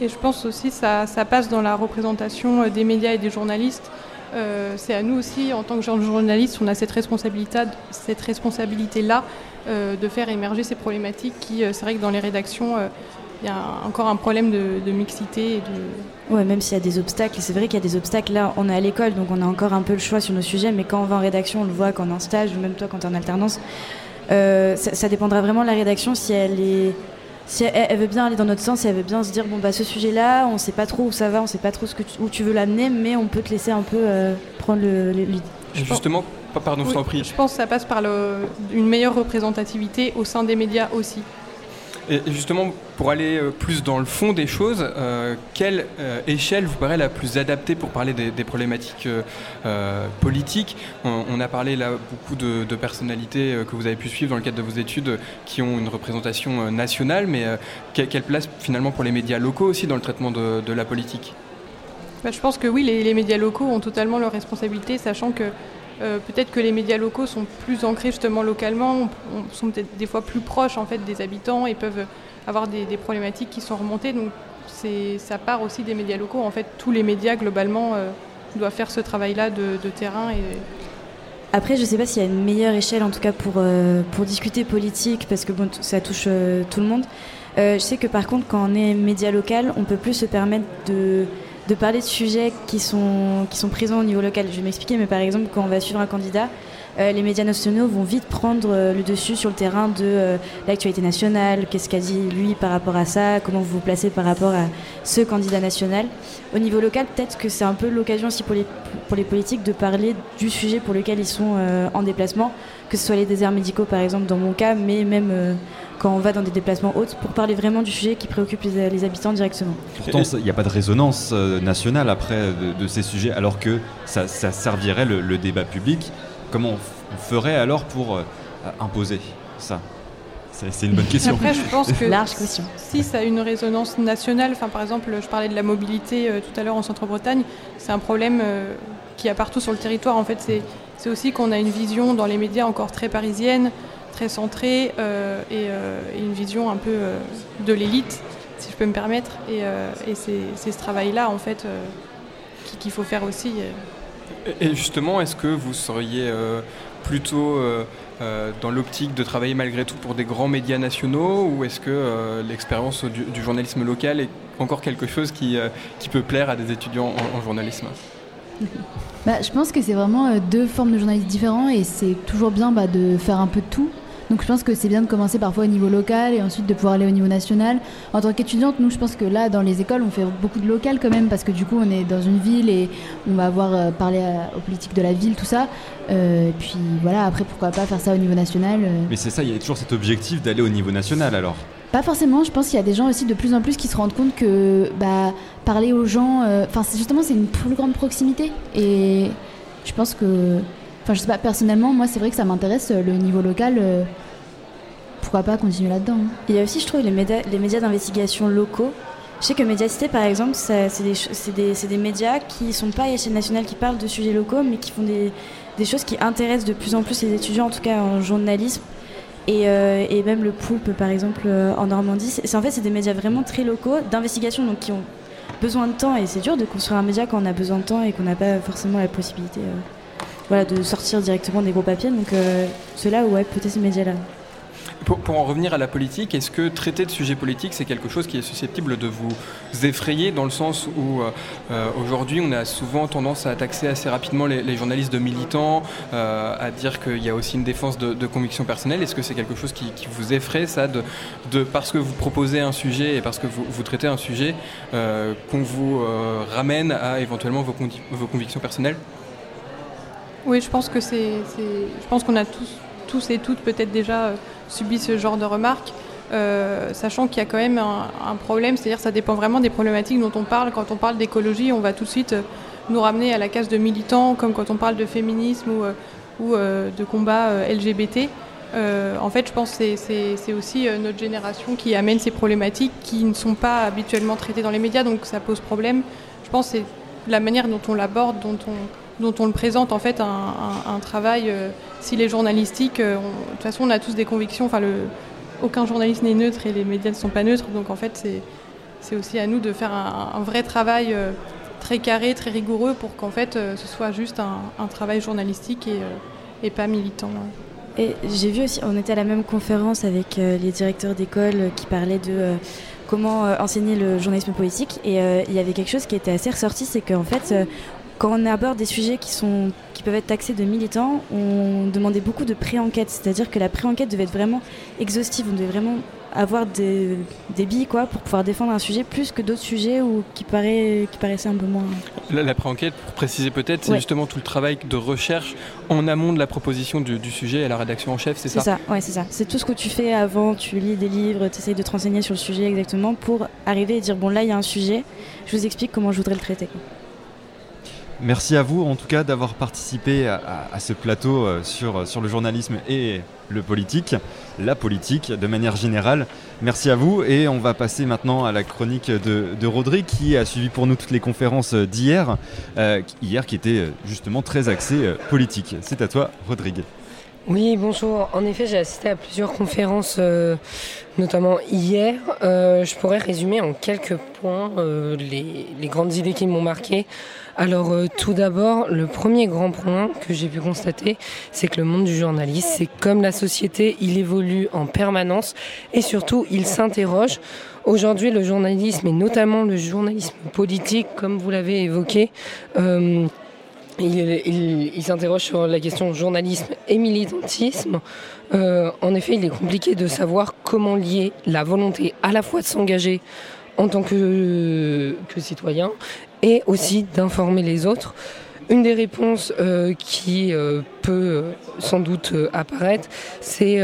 Et je pense aussi que ça, ça passe dans la représentation des médias et des journalistes. Euh, c'est à nous aussi, en tant que journaliste, on a cette responsabilité, cette responsabilité-là euh, de faire émerger ces problématiques qui, euh, c'est vrai que dans les rédactions, il y a encore un problème de, mixité. Et de... Ouais, même s'il y a des obstacles, c'est vrai qu'il y a des obstacles. Là, on est à l'école, donc on a encore un peu le choix sur nos sujets, mais quand on va en rédaction, on le voit quand on est en stage, ou même toi quand tu es en alternance, ça, ça, dépendra vraiment de la rédaction si elle est si elle, veut bien aller dans notre sens, si elle veut bien se dire bon bah ce sujet-là, on sait pas trop où ça va, on sait pas trop ce que où tu veux l'amener, mais on peut te laisser un peu euh, prendre le, lead. Justement, pardon, je t'en prie. Je pense que ça passe par une meilleure représentativité au sein des médias aussi. Et justement, pour aller euh, plus dans le fond des choses, euh, quelle euh, échelle vous paraît la plus adaptée pour parler des, problématiques politiques? On, a parlé là beaucoup de, personnalités que vous avez pu suivre dans le cadre de vos études qui ont une représentation nationale, mais quelle, place finalement pour les médias locaux aussi dans le traitement de, la politique? Bah, Je pense que oui, les, les, médias locaux ont totalement leur responsabilité, sachant que euh, peut-être que les médias locaux sont plus ancrés justement localement, sont peut-être des fois plus proches en fait des habitants et peuvent avoir des, problématiques qui sont remontées. Donc ça part aussi des médias locaux. En fait, tous les médias globalement euh, doivent faire ce travail-là de, terrain. Après, je ne sais pas s'il y a une meilleure échelle en tout cas pour, euh, pour discuter politique parce que bon, ça touche tout le monde. je sais que par contre, quand on est média local, on peut plus se permettre de de parler de sujets qui sont, qui sont présents au niveau local. Je vais m'expliquer, mais par exemple, quand on va suivre un candidat, euh, les médias nationaux vont vite prendre euh, le dessus sur le terrain de euh, l'actualité nationale, qu'est-ce qu'a dit lui par rapport à ça, comment vous vous placez par rapport à ce candidat national. Au niveau local, peut-être que c'est un peu l'occasion aussi pour les, pour les politiques de parler du sujet pour lequel ils sont en déplacement, que ce soit les déserts médicaux par exemple dans mon cas, mais même quand on va dans des déplacements hauts pour parler vraiment du sujet qui préoccupe les, habitants directement. Pourtant, il n'y a pas de résonance euh, nationale après de, ces sujets, alors que ça, servirait le, débat public. Comment on ferait alors pour euh, imposer ça? C'est une bonne question. Après, je pense que Large question. si ça a une résonance nationale, enfin, par exemple, je parlais de la mobilité euh, tout à l'heure en Centre-Bretagne, c'est un problème qui a partout sur le territoire. En fait, c'est aussi qu'on a une vision dans les médias encore très parisienne, très centré euh, euh, et, une vision un peu euh, de l'élite, si je peux me permettre. Et, c'est ce travail-là, en fait, qu'il faut faire aussi. Et justement, est-ce que vous seriez plutôt dans l'optique de travailler malgré tout pour des grands médias nationaux ou est-ce que l'expérience du, journalisme local est encore quelque chose qui, qui peut plaire à des étudiants en, journalisme? Bah, je pense que c'est vraiment deux formes de journalisme différents et c'est toujours bien bah, de faire un peu de tout. Donc je pense que c'est bien de commencer parfois au niveau local et ensuite de pouvoir aller au niveau national. En tant qu'étudiante, nous, je pense que là, dans les écoles, on fait beaucoup de local quand même parce que du coup, on est dans une ville et on va avoir euh, parlé aux politiques de la ville, tout ça. Euh, puis voilà, après, pourquoi pas faire ça au niveau national. Euh. Mais c'est ça, il y a toujours cet objectif d'aller au niveau national alors pas forcément, je pense qu'il y a des gens aussi de plus en plus qui se rendent compte que bah, parler aux gens, enfin justement c'est une plus grande proximité et je pense que Je sais pas, personnellement, moi, c'est vrai que ça m'intéresse euh, le niveau local. Euh, pourquoi pas continuer là-dedans hein. Il y a aussi, je trouve, les médias, les médias d'investigation locaux. Je sais que Médiacité, par exemple, c'est des, des, des, médias qui sont pas à échelle nationale, qui parlent de sujets locaux, mais qui font des, des, choses qui intéressent de plus en plus les étudiants, en tout cas en journalisme. Et, euh, et même le Poulpe, par exemple, en Normandie. C'est en fait, c'est des médias vraiment très locaux, d'investigation, donc qui ont besoin de temps. Et c'est dur de construire un média quand on a besoin de temps et qu'on n'a pas forcément la possibilité voilà, de sortir directement des gros papiers. Donc euh, cela, ouais, peut-être ces médias-là. pour, en revenir à la politique, est-ce que traiter de sujets politiques, c'est quelque chose qui est susceptible de vous effrayer dans le sens où aujourd'hui on a souvent tendance à taxer assez rapidement les, journalistes de militants, à dire qu'il y a aussi une défense de, de conviction personnelle. Est-ce que c'est quelque chose qui, vous effraie, ça, de, parce que vous proposez un sujet et parce que vous, traitez un sujet, qu'on vous ramène à éventuellement vos convictions personnelles? Oui, je pense que c'est, je pense qu'on a tous, tous et toutes peut-être déjà euh, subi ce genre de remarques, euh, sachant qu'il y a quand même un, problème, c'est-à-dire ça dépend vraiment des problématiques dont on parle. Quand on parle d'écologie, on va tout de suite euh, nous ramener à la case de militants, comme quand on parle de féminisme ou, ou de combat LGBT. en fait, je pense que c'est aussi notre génération qui amène ces problématiques qui ne sont pas habituellement traitées dans les médias, donc ça pose problème. Je pense que c'est la manière dont on l'aborde, dont on, dont on le présente en fait un, travail, euh, s'il est journalistique, euh, de toute façon on a tous des convictions, enfin le, aucun journaliste n'est neutre et les médias ne sont pas neutres, donc en fait c'est aussi à nous de faire un, vrai travail euh, très carré, très rigoureux pour qu'en fait ce soit juste un, travail journalistique et, et pas militant. Et j'ai vu aussi, on était à la même conférence avec les directeurs d'école qui parlaient de comment enseigner le journalisme politique. Et il y avait quelque chose qui était assez ressorti, c'est qu'en fait, quand on aborde des sujets qui, sont, qui peuvent être taxés de militants, on demandait beaucoup de pré-enquête, c'est-à-dire que la pré-enquête devait être vraiment exhaustive, on devait vraiment avoir des, des, billes quoi, pour pouvoir défendre un sujet plus que d'autres sujets ou qui, paraît, qui paraissaient un peu moins. La, pré-enquête, pour préciser peut-être, c'est justement tout le travail de recherche en amont de la proposition du, sujet à la rédaction en chef, c'est ça C'est ça, ouais, c'est ça. C'est tout ce que tu fais avant, tu lis des livres, tu essayes de te renseigner sur le sujet exactement pour arriver et dire bon là il y a un sujet, je vous explique comment je voudrais le traiter. Merci à vous en tout cas d'avoir participé à, ce plateau euh, sur, sur le journalisme et le politique, la politique de manière générale. Merci à vous et on va passer maintenant à la chronique de, Rodrigue qui a suivi pour nous toutes les conférences d'hier, euh, hier qui était justement très axée euh, politique. C'est à toi Rodrigue. Oui, bonjour. En effet, j'ai assisté à plusieurs conférences, notamment hier. je pourrais résumer en quelques points les, les, grandes idées qui m'ont marqué. Alors euh, tout d'abord, le premier grand point que j'ai pu constater, c'est que le monde du journalisme, c'est comme la société, il évolue en permanence et surtout il s'interroge. Aujourd'hui, le journalisme et notamment le journalisme politique, comme vous l'avez évoqué, il, s'interroge sur la question journalisme et militantisme. Euh, en effet, il est compliqué de savoir comment lier la volonté à la fois de s'engager en tant que, citoyen et aussi d'informer les autres. Une des réponses euh, qui euh, peut sans doute apparaître, c'est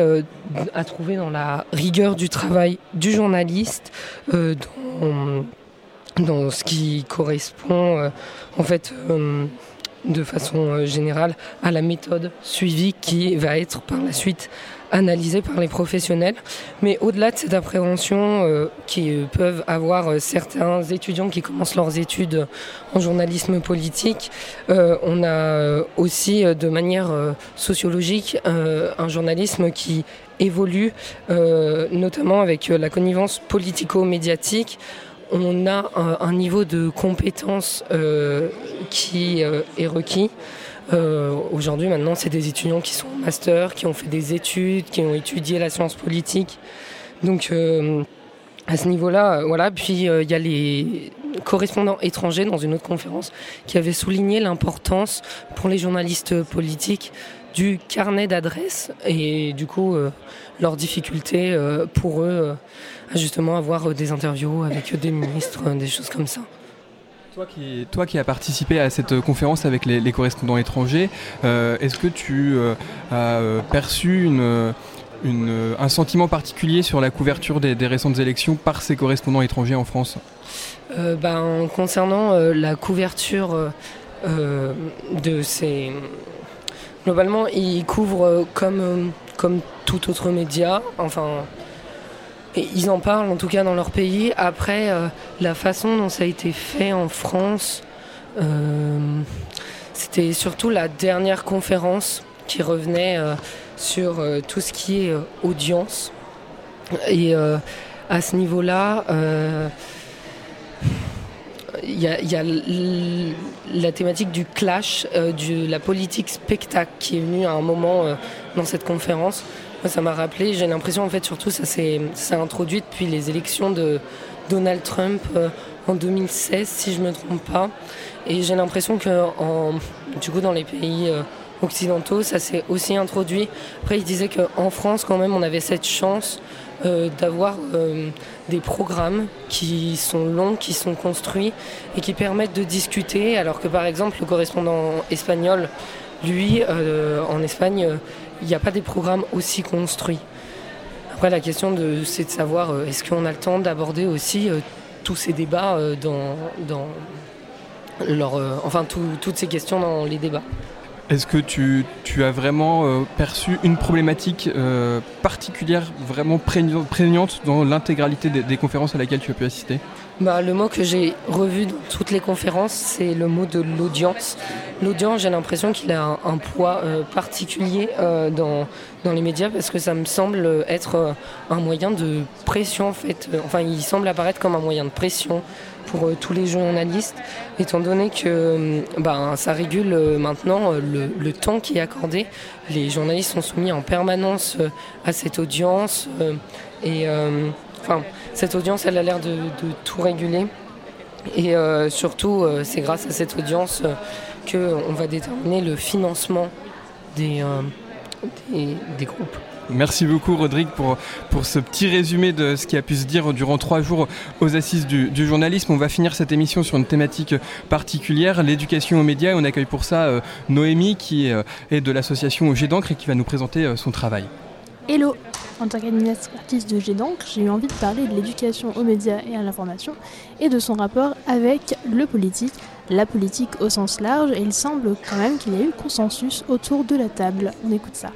à trouver dans la rigueur du travail du journaliste, dans, ce qui correspond en fait de façon générale à la méthode suivie qui va être par la suite analysée par les professionnels. Mais au-delà de cette appréhension euh, qui euh, peuvent avoir euh, certains étudiants qui commencent leurs études en journalisme politique, on a aussi de manière sociologique un journalisme qui évolue, notamment avec la connivence politico-médiatique on a un, niveau de compétence qui est requis. Euh, aujourd'hui, maintenant, c'est des étudiants qui sont master, qui ont fait des études, qui ont étudié la science politique. Donc, euh, à ce niveau-là, euh, voilà. Puis, il y a les correspondants étrangers dans une autre conférence qui avaient souligné l'importance pour les journalistes politiques du carnet d'adresses et du coup leur difficulté pour eux à justement avoir des interviews avec des ministres, des choses comme ça. Toi qui, toi qui as participé à cette conférence avec les, correspondants étrangers, euh, est-ce que tu euh, as euh, perçu une, un sentiment particulier sur la couverture des, récentes élections par ces correspondants étrangers en France? Ben, Concernant la couverture de ces... Globalement, ils couvrent comme, comme tout autre média, enfin ils en parlent en tout cas dans leur pays. Après, euh, la façon dont ça a été fait en France, euh, c'était surtout la dernière conférence qui revenait euh, sur tout ce qui est audience. Et à ce niveau-là, il y a, la thématique du clash, euh, de la politique spectacle qui est venue à un moment euh, dans cette conférence. Moi, ça m'a rappelé, j'ai l'impression en fait surtout ça s'est introduit depuis les élections de Donald Trump euh, en 2016 si je me trompe pas. Et j'ai l'impression que du coup dans les pays occidentaux ça s'est aussi introduit. Après il disait qu'en France quand même on avait cette chance euh, d'avoir euh, des programmes qui sont longs, qui sont construits et qui permettent de discuter, alors que par exemple le correspondant espagnol, lui, euh, en Espagne, il n'y a pas des programmes aussi construits. Après la question c'est de savoir est-ce qu'on a le temps d'aborder aussi tous ces débats dans, enfin tout- toutes ces questions dans les débats. Est-ce que tu, tu as vraiment euh, perçu une problématique euh, particulière, vraiment prégnante, dans l'intégralité des conférences à laquelle tu as pu assister? Bah, le mot que j'ai revu dans toutes les conférences, c'est le mot de l'audience. L'audience, j'ai l'impression qu'il a un, poids euh, particulier euh, dans, dans les médias parce que ça me semble être euh, un moyen de pression en fait. Enfin, il semble apparaître comme un moyen de pression pour tous les journalistes, étant donné que ben, ça régule maintenant le, le temps qui est accordé. Les journalistes sont soumis en permanence à cette audience et enfin, cette audience, elle a l'air de, de tout réguler. Et euh, surtout, euh, c'est grâce à cette audience euh, qu'on va déterminer le financement des, euh, des, des groupes. Merci beaucoup Rodrigue pour, pour ce petit résumé de ce qui a pu se dire durant trois jours aux assises du, du journalisme. On va finir cette émission sur une thématique particulière, l'éducation aux médias. Et on accueille pour ça euh, Noémie qui euh, est de l'association G d'encre et qui va nous présenter euh, son travail. Hello En tant qu'administratrice de GEDANC, j'ai eu envie de parler de l'éducation aux médias et à l'information et de son rapport avec le politique, la politique au sens large, et il semble quand même qu'il y a eu consensus autour de la table. On écoute ça.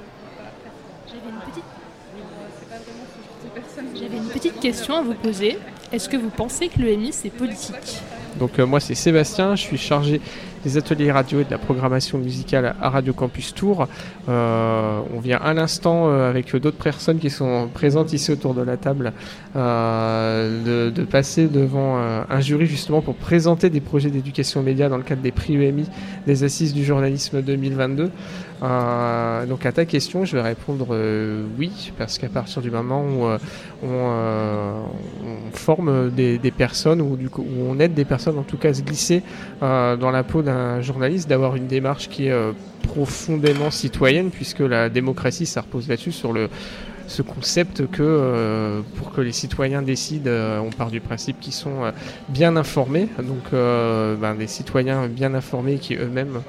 J'avais une petite question à vous poser. Est-ce que vous pensez que l'EMI c'est politique? Donc euh, moi c'est Sébastien, je suis chargé des ateliers radio et de la programmation musicale à Radio Campus Tours. Euh, on vient à l'instant euh, avec d'autres personnes qui sont présentes ici autour de la table euh, de, de passer devant euh, un jury justement pour présenter des projets d'éducation aux médias dans le cadre des prix EMI des assises du journalisme 2022. Euh, donc à ta question, je vais répondre euh, oui, parce qu'à partir du moment où euh, on, euh, on forme des, des personnes ou où on aide des personnes en tout cas à se glisser euh, dans la peau d'un journaliste, d'avoir une démarche qui est euh, profondément citoyenne, puisque la démocratie, ça repose là-dessus sur le ce concept que euh, pour que les citoyens décident, euh, on part du principe qu'ils sont euh, bien informés, donc ben, des citoyens bien informés qui eux-mêmes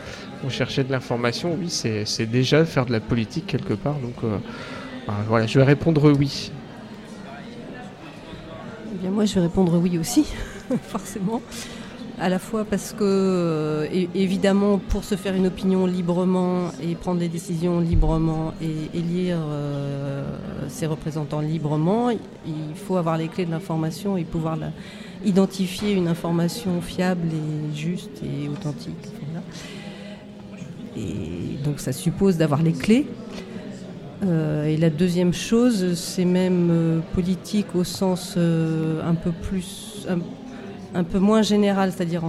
vont chercher de l'information, oui, c'est déjà faire de la politique quelque part, donc ben, voilà, je vais répondre oui. Eh bien, moi, je vais répondre oui aussi, forcément. À la fois parce que, euh, évidemment, pour se faire une opinion librement et prendre des décisions librement et élire euh, ses représentants librement, il faut avoir les clés de l'information et pouvoir identifier une information fiable et juste et authentique. Et donc, ça suppose d'avoir les clés. Euh, et la deuxième chose, c'est même politique au sens un peu plus, un peu moins général, c'est-à-dire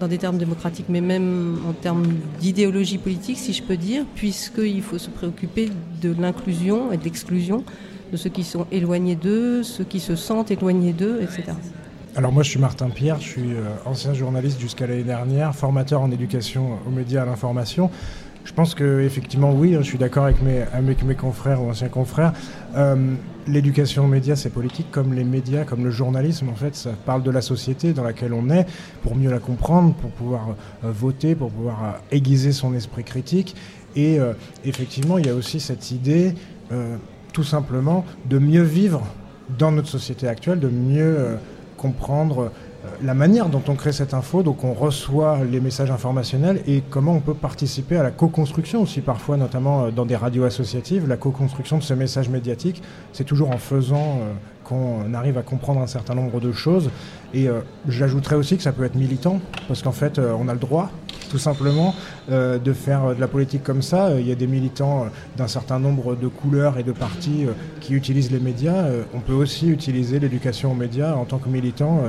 dans des termes démocratiques, mais même en termes d'idéologie politique, si je peux dire, puisqu'il faut se préoccuper de l'inclusion et de l'exclusion de ceux qui sont éloignés d'eux, ceux qui se sentent éloignés d'eux, etc. Alors moi je suis Martin Pierre, je suis euh, ancien journaliste jusqu'à l'année dernière, formateur en éducation aux médias et à l'information. Je pense que effectivement oui, hein, je suis d'accord avec mes, avec mes confrères ou anciens confrères. Euh, L'éducation aux médias c'est politique comme les médias, comme le journalisme en fait, ça parle de la société dans laquelle on est pour mieux la comprendre, pour pouvoir euh, voter, pour pouvoir euh, aiguiser son esprit critique. Et effectivement il y a aussi cette idée tout simplement de mieux vivre dans notre société actuelle, de mieux comprendre la manière dont on crée cette info, donc on reçoit les messages informationnels et comment on peut participer à la co-construction aussi parfois, notamment euh, dans des radios associatives, la co-construction de ces messages médiatiques, c'est toujours en faisant euh, qu'on arrive à comprendre un certain nombre de choses. Et j'ajouterais aussi que ça peut être militant, parce qu'en fait, on a le droit tout simplement, euh, de faire de la politique comme ça. Il y a des militants euh, d'un certain nombre de couleurs et de partis euh, qui utilisent les médias. on peut aussi utiliser l'éducation aux médias en tant que militant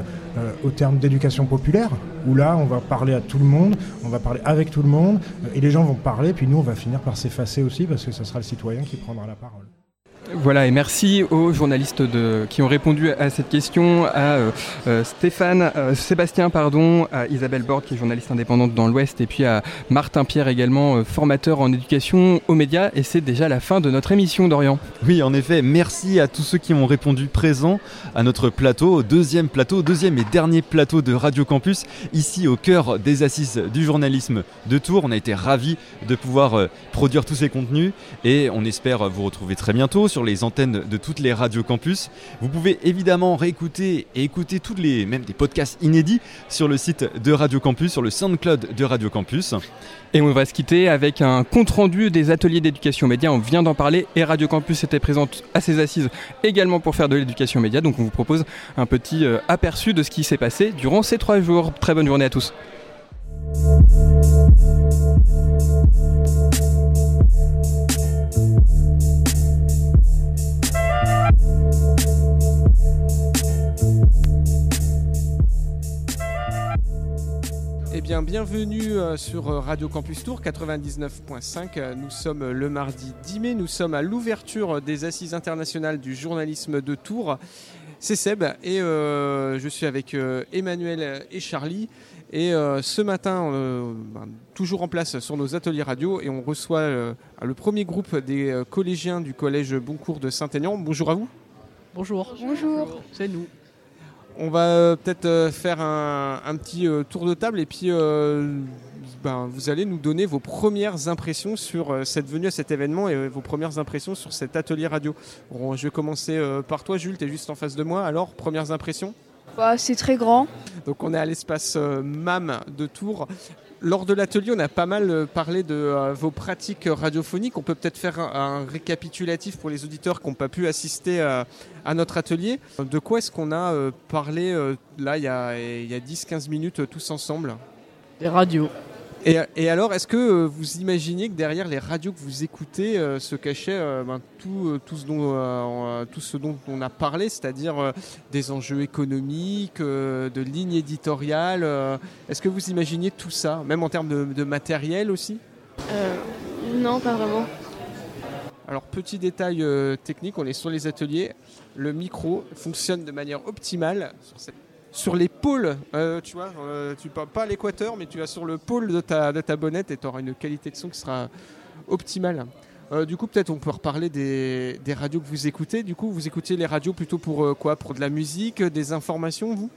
au terme d'éducation populaire, où là, on va parler à tout le monde, on va parler avec tout le monde, et les gens vont parler, puis nous, on va finir par s'effacer aussi, parce que ce sera le citoyen qui prendra la parole. Voilà, et merci aux journalistes qui ont répondu à cette question, à euh, euh, Stéphane, euh, Sébastien, pardon, à Isabelle Borde, qui est journaliste indépendante dans l'Ouest, et puis à Martin Pierre également, formateur en éducation aux médias. Et c'est déjà la fin de notre émission, Dorian. Oui, en effet, merci à tous ceux qui ont répondu présents à notre plateau, deuxième plateau, deuxième et dernier plateau de Radio Campus, ici au cœur des assises du journalisme de Tours. On a été ravis de pouvoir produire tous ces contenus et on espère vous retrouver très bientôt sur les antennes de toutes les radios campus. Vous pouvez évidemment réécouter et écouter tous les, même des podcasts inédits sur le site de Radio Campus, sur le SoundCloud de Radio Campus. Et on va se quitter avec un compte-rendu des ateliers d'éducation média. On vient d'en parler et Radio Campus était présente à ses assises également pour faire de l'éducation média. Donc on vous propose un petit euh, aperçu de ce qui s'est passé durant ces trois jours. Très bonne journée à tous. Eh bien, bienvenue euh, sur euh, Radio Campus Tour 99.5. Euh, nous sommes le mardi 10 mai. Nous sommes à l'ouverture des Assises internationales du journalisme de Tours. C'est Seb et je suis avec Emmanuel et Charlie. Et ce matin, ben, toujours en place sur nos ateliers radio, et on reçoit le premier groupe des collégiens du collège Boncourt de Saint-Aignan. Bonjour à vous. Bonjour. Bonjour. C'est nous. On va euh, peut-être euh, faire un, petit euh, tour de table et puis ben, vous allez nous donner vos premières impressions sur cette venue à cet événement et vos premières impressions sur cet atelier radio. je vais commencer par toi Jules, tu es juste en face de moi. Alors, premières impressions? Bah, C'est très grand. Donc on est à l'espace MAM de Tours. Lors de l'atelier, on a pas mal euh, parlé de euh, vos pratiques radiophoniques. On peut peut-être faire un, récapitulatif pour les auditeurs qui n'ont pas pu assister euh, à, notre atelier. De quoi est-ce qu'on a parlé là il y a, a 10-15 minutes tous ensemble? Des radios. Et, alors, est-ce que euh, vous imaginez que derrière les radios que vous écoutez euh, se cachait euh, ben, tout, tout, ce dont, tout ce dont on a parlé, c'est-à-dire des enjeux économiques, de lignes éditoriales Est-ce que vous imaginez tout ça, même en termes de, de matériel aussi? Non, pas vraiment. Alors, petit détail technique, on est sur les ateliers. Le micro fonctionne de manière optimale sur cette sur les pôles, euh, tu vois, euh, tu pas, pas à l'équateur, mais tu vas sur le pôle de ta, de ta bonnette et tu auras une qualité de son qui sera optimale. Euh, du coup, peut-être on peut reparler des, des, radios que vous écoutez. Du coup, vous écoutez les radios plutôt pour quoi? Pour de la musique, des informations, vous?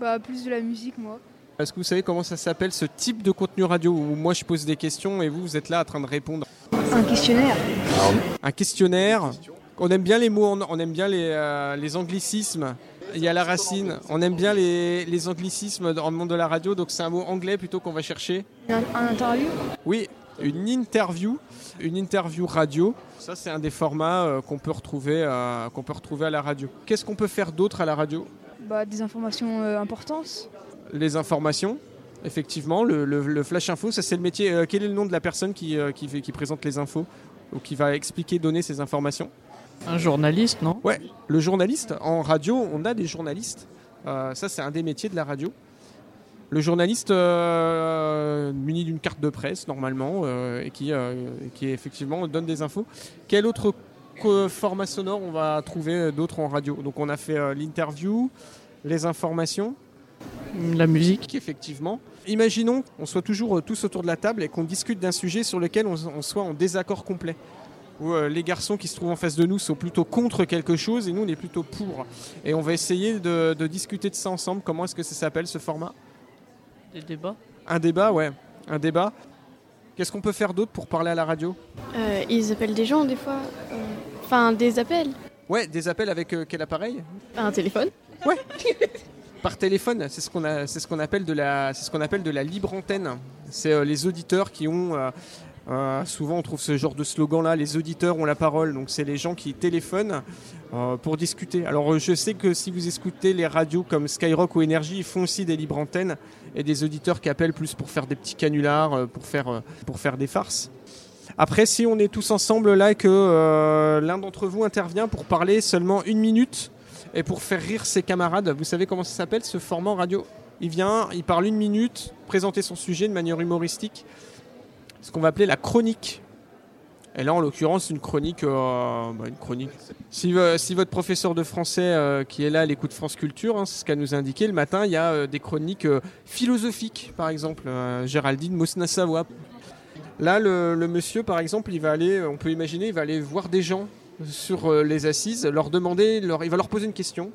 Bah, plus de la musique, moi. Est-ce que vous savez comment ça s'appelle ce type de contenu radio où moi je pose des questions et vous, vous êtes là en train de répondre? Un questionnaire. Un questionnaire. On aime bien les mots, on aime bien les, les anglicismes. Il y a la racine. On aime bien les, anglicismes dans le monde de la radio, donc c'est un mot anglais plutôt qu'on va chercher. Un, interview? Oui, une interview, une interview radio. Ça, c'est un des formats euh, qu'on peut retrouver, euh, qu'on peut retrouver à la radio. Qu'est-ce qu'on peut faire d'autre à la radio? Bah, Des informations euh, importantes. Les informations. Effectivement, le, flash info, ça c'est le métier. quel est le nom de la personne qui, qui, qui présente les infos ou qui va expliquer, donner ces informations? Un journaliste, non? Ouais, le journaliste. En radio, on a des journalistes. Euh, ça, c'est un des métiers de la radio. Le journaliste euh, muni d'une carte de presse, normalement, euh, et qui, qui effectivement donne des infos. Quel autre format sonore on va trouver d'autres en radio? Donc, on a fait l'interview, les informations. La musique. Effectivement. Imaginons qu'on soit toujours tous autour de la table et qu'on discute d'un sujet sur lequel on soit en désaccord complet où euh, les garçons qui se trouvent en face de nous sont plutôt contre quelque chose et nous on est plutôt pour. Et on va essayer de, discuter de ça ensemble. Comment est-ce que ça s'appelle ce format? Des débats Un débat, ouais. Un débat. Qu'est-ce qu'on peut faire d'autre pour parler à la radio? Euh, Ils appellent des gens des fois. Euh, enfin, des appels. Ouais, des appels avec quel appareil? Un téléphone. Ouais. Par téléphone, c'est ce qu'on ce qu'on appelle de la, c'est ce qu'on appelle de la libre antenne. C'est les auditeurs qui ont Euh, souvent, on trouve ce genre de slogan-là, les auditeurs ont la parole, donc c'est les gens qui téléphonent euh, pour discuter. Alors, euh, je sais que si vous écoutez les radios comme Skyrock ou Énergie, ils font aussi des libres antennes et des auditeurs qui appellent plus pour faire des petits canulars, pour faire, pour faire des farces. Après, si on est tous ensemble là et que l'un d'entre vous intervient pour parler seulement une minute et pour faire rire ses camarades, vous savez comment ça s'appelle ce format radio? Il vient, il parle une minute, présenter son sujet de manière humoristique ce qu'on va appeler la chronique. Et là, en l'occurrence, une chronique, euh, bah, une chronique. Si, euh, si, votre professeur de français euh, qui est là à l'écoute France Culture, hein, c'est ce qu'a nous indiqué le matin, il y a des chroniques philosophiques, par exemple, Géraldine Mosna-Savoie. Là, le, monsieur, par exemple, il va aller, on peut imaginer, il va aller voir des gens sur les assises, leur demander, leur, il va leur poser une question,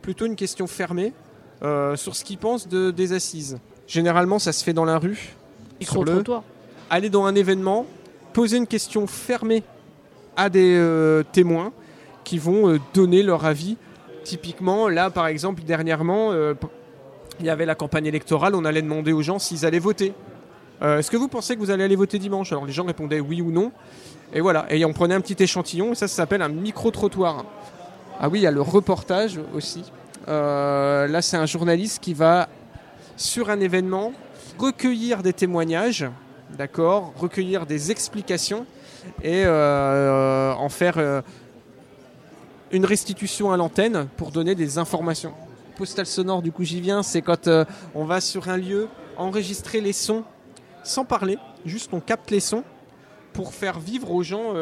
plutôt une question fermée, sur ce qu'ils pensent de, des assises. Généralement, ça se fait dans la rue, sur le trottoir aller dans un événement, poser une question fermée à des euh, témoins qui vont euh, donner leur avis. Typiquement, là, par exemple, dernièrement, euh, il y avait la campagne électorale, on allait demander aux gens s'ils allaient voter. Est-ce que vous pensez que vous allez aller voter dimanche? Alors les gens répondaient oui ou non. Et voilà, et on prenait un petit échantillon, et ça, ça s'appelle un micro-trottoir. Ah oui, il y a le reportage aussi. là, c'est un journaliste qui va, sur un événement, recueillir des témoignages d'accord, recueillir des explications et euh, en faire euh, une restitution à l'antenne pour donner des informations. Postal sonore, du coup, j'y viens, c'est quand euh, on va sur un lieu enregistrer les sons sans parler, juste on capte les sons pour faire vivre aux gens,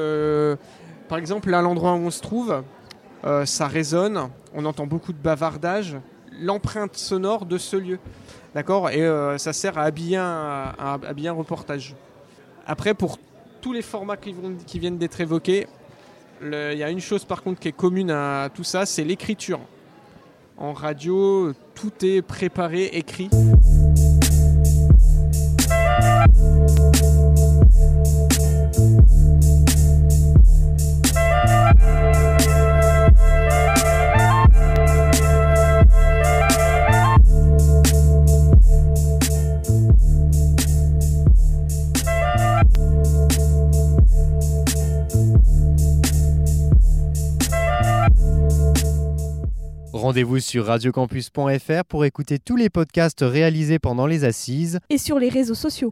par exemple, à l'endroit où on se trouve, ça résonne, on entend beaucoup de bavardage, l'empreinte sonore de ce lieu. D'accord Et euh, ça sert à habiller, un, un reportage. Après, pour tous les formats qui, qui viennent d'être évoqués, il y a une chose par contre qui est commune à tout ça, c'est l'écriture. En radio, tout est préparé, écrit. Rendez-vous sur radiocampus.fr pour écouter tous les podcasts réalisés pendant les assises et sur les réseaux sociaux.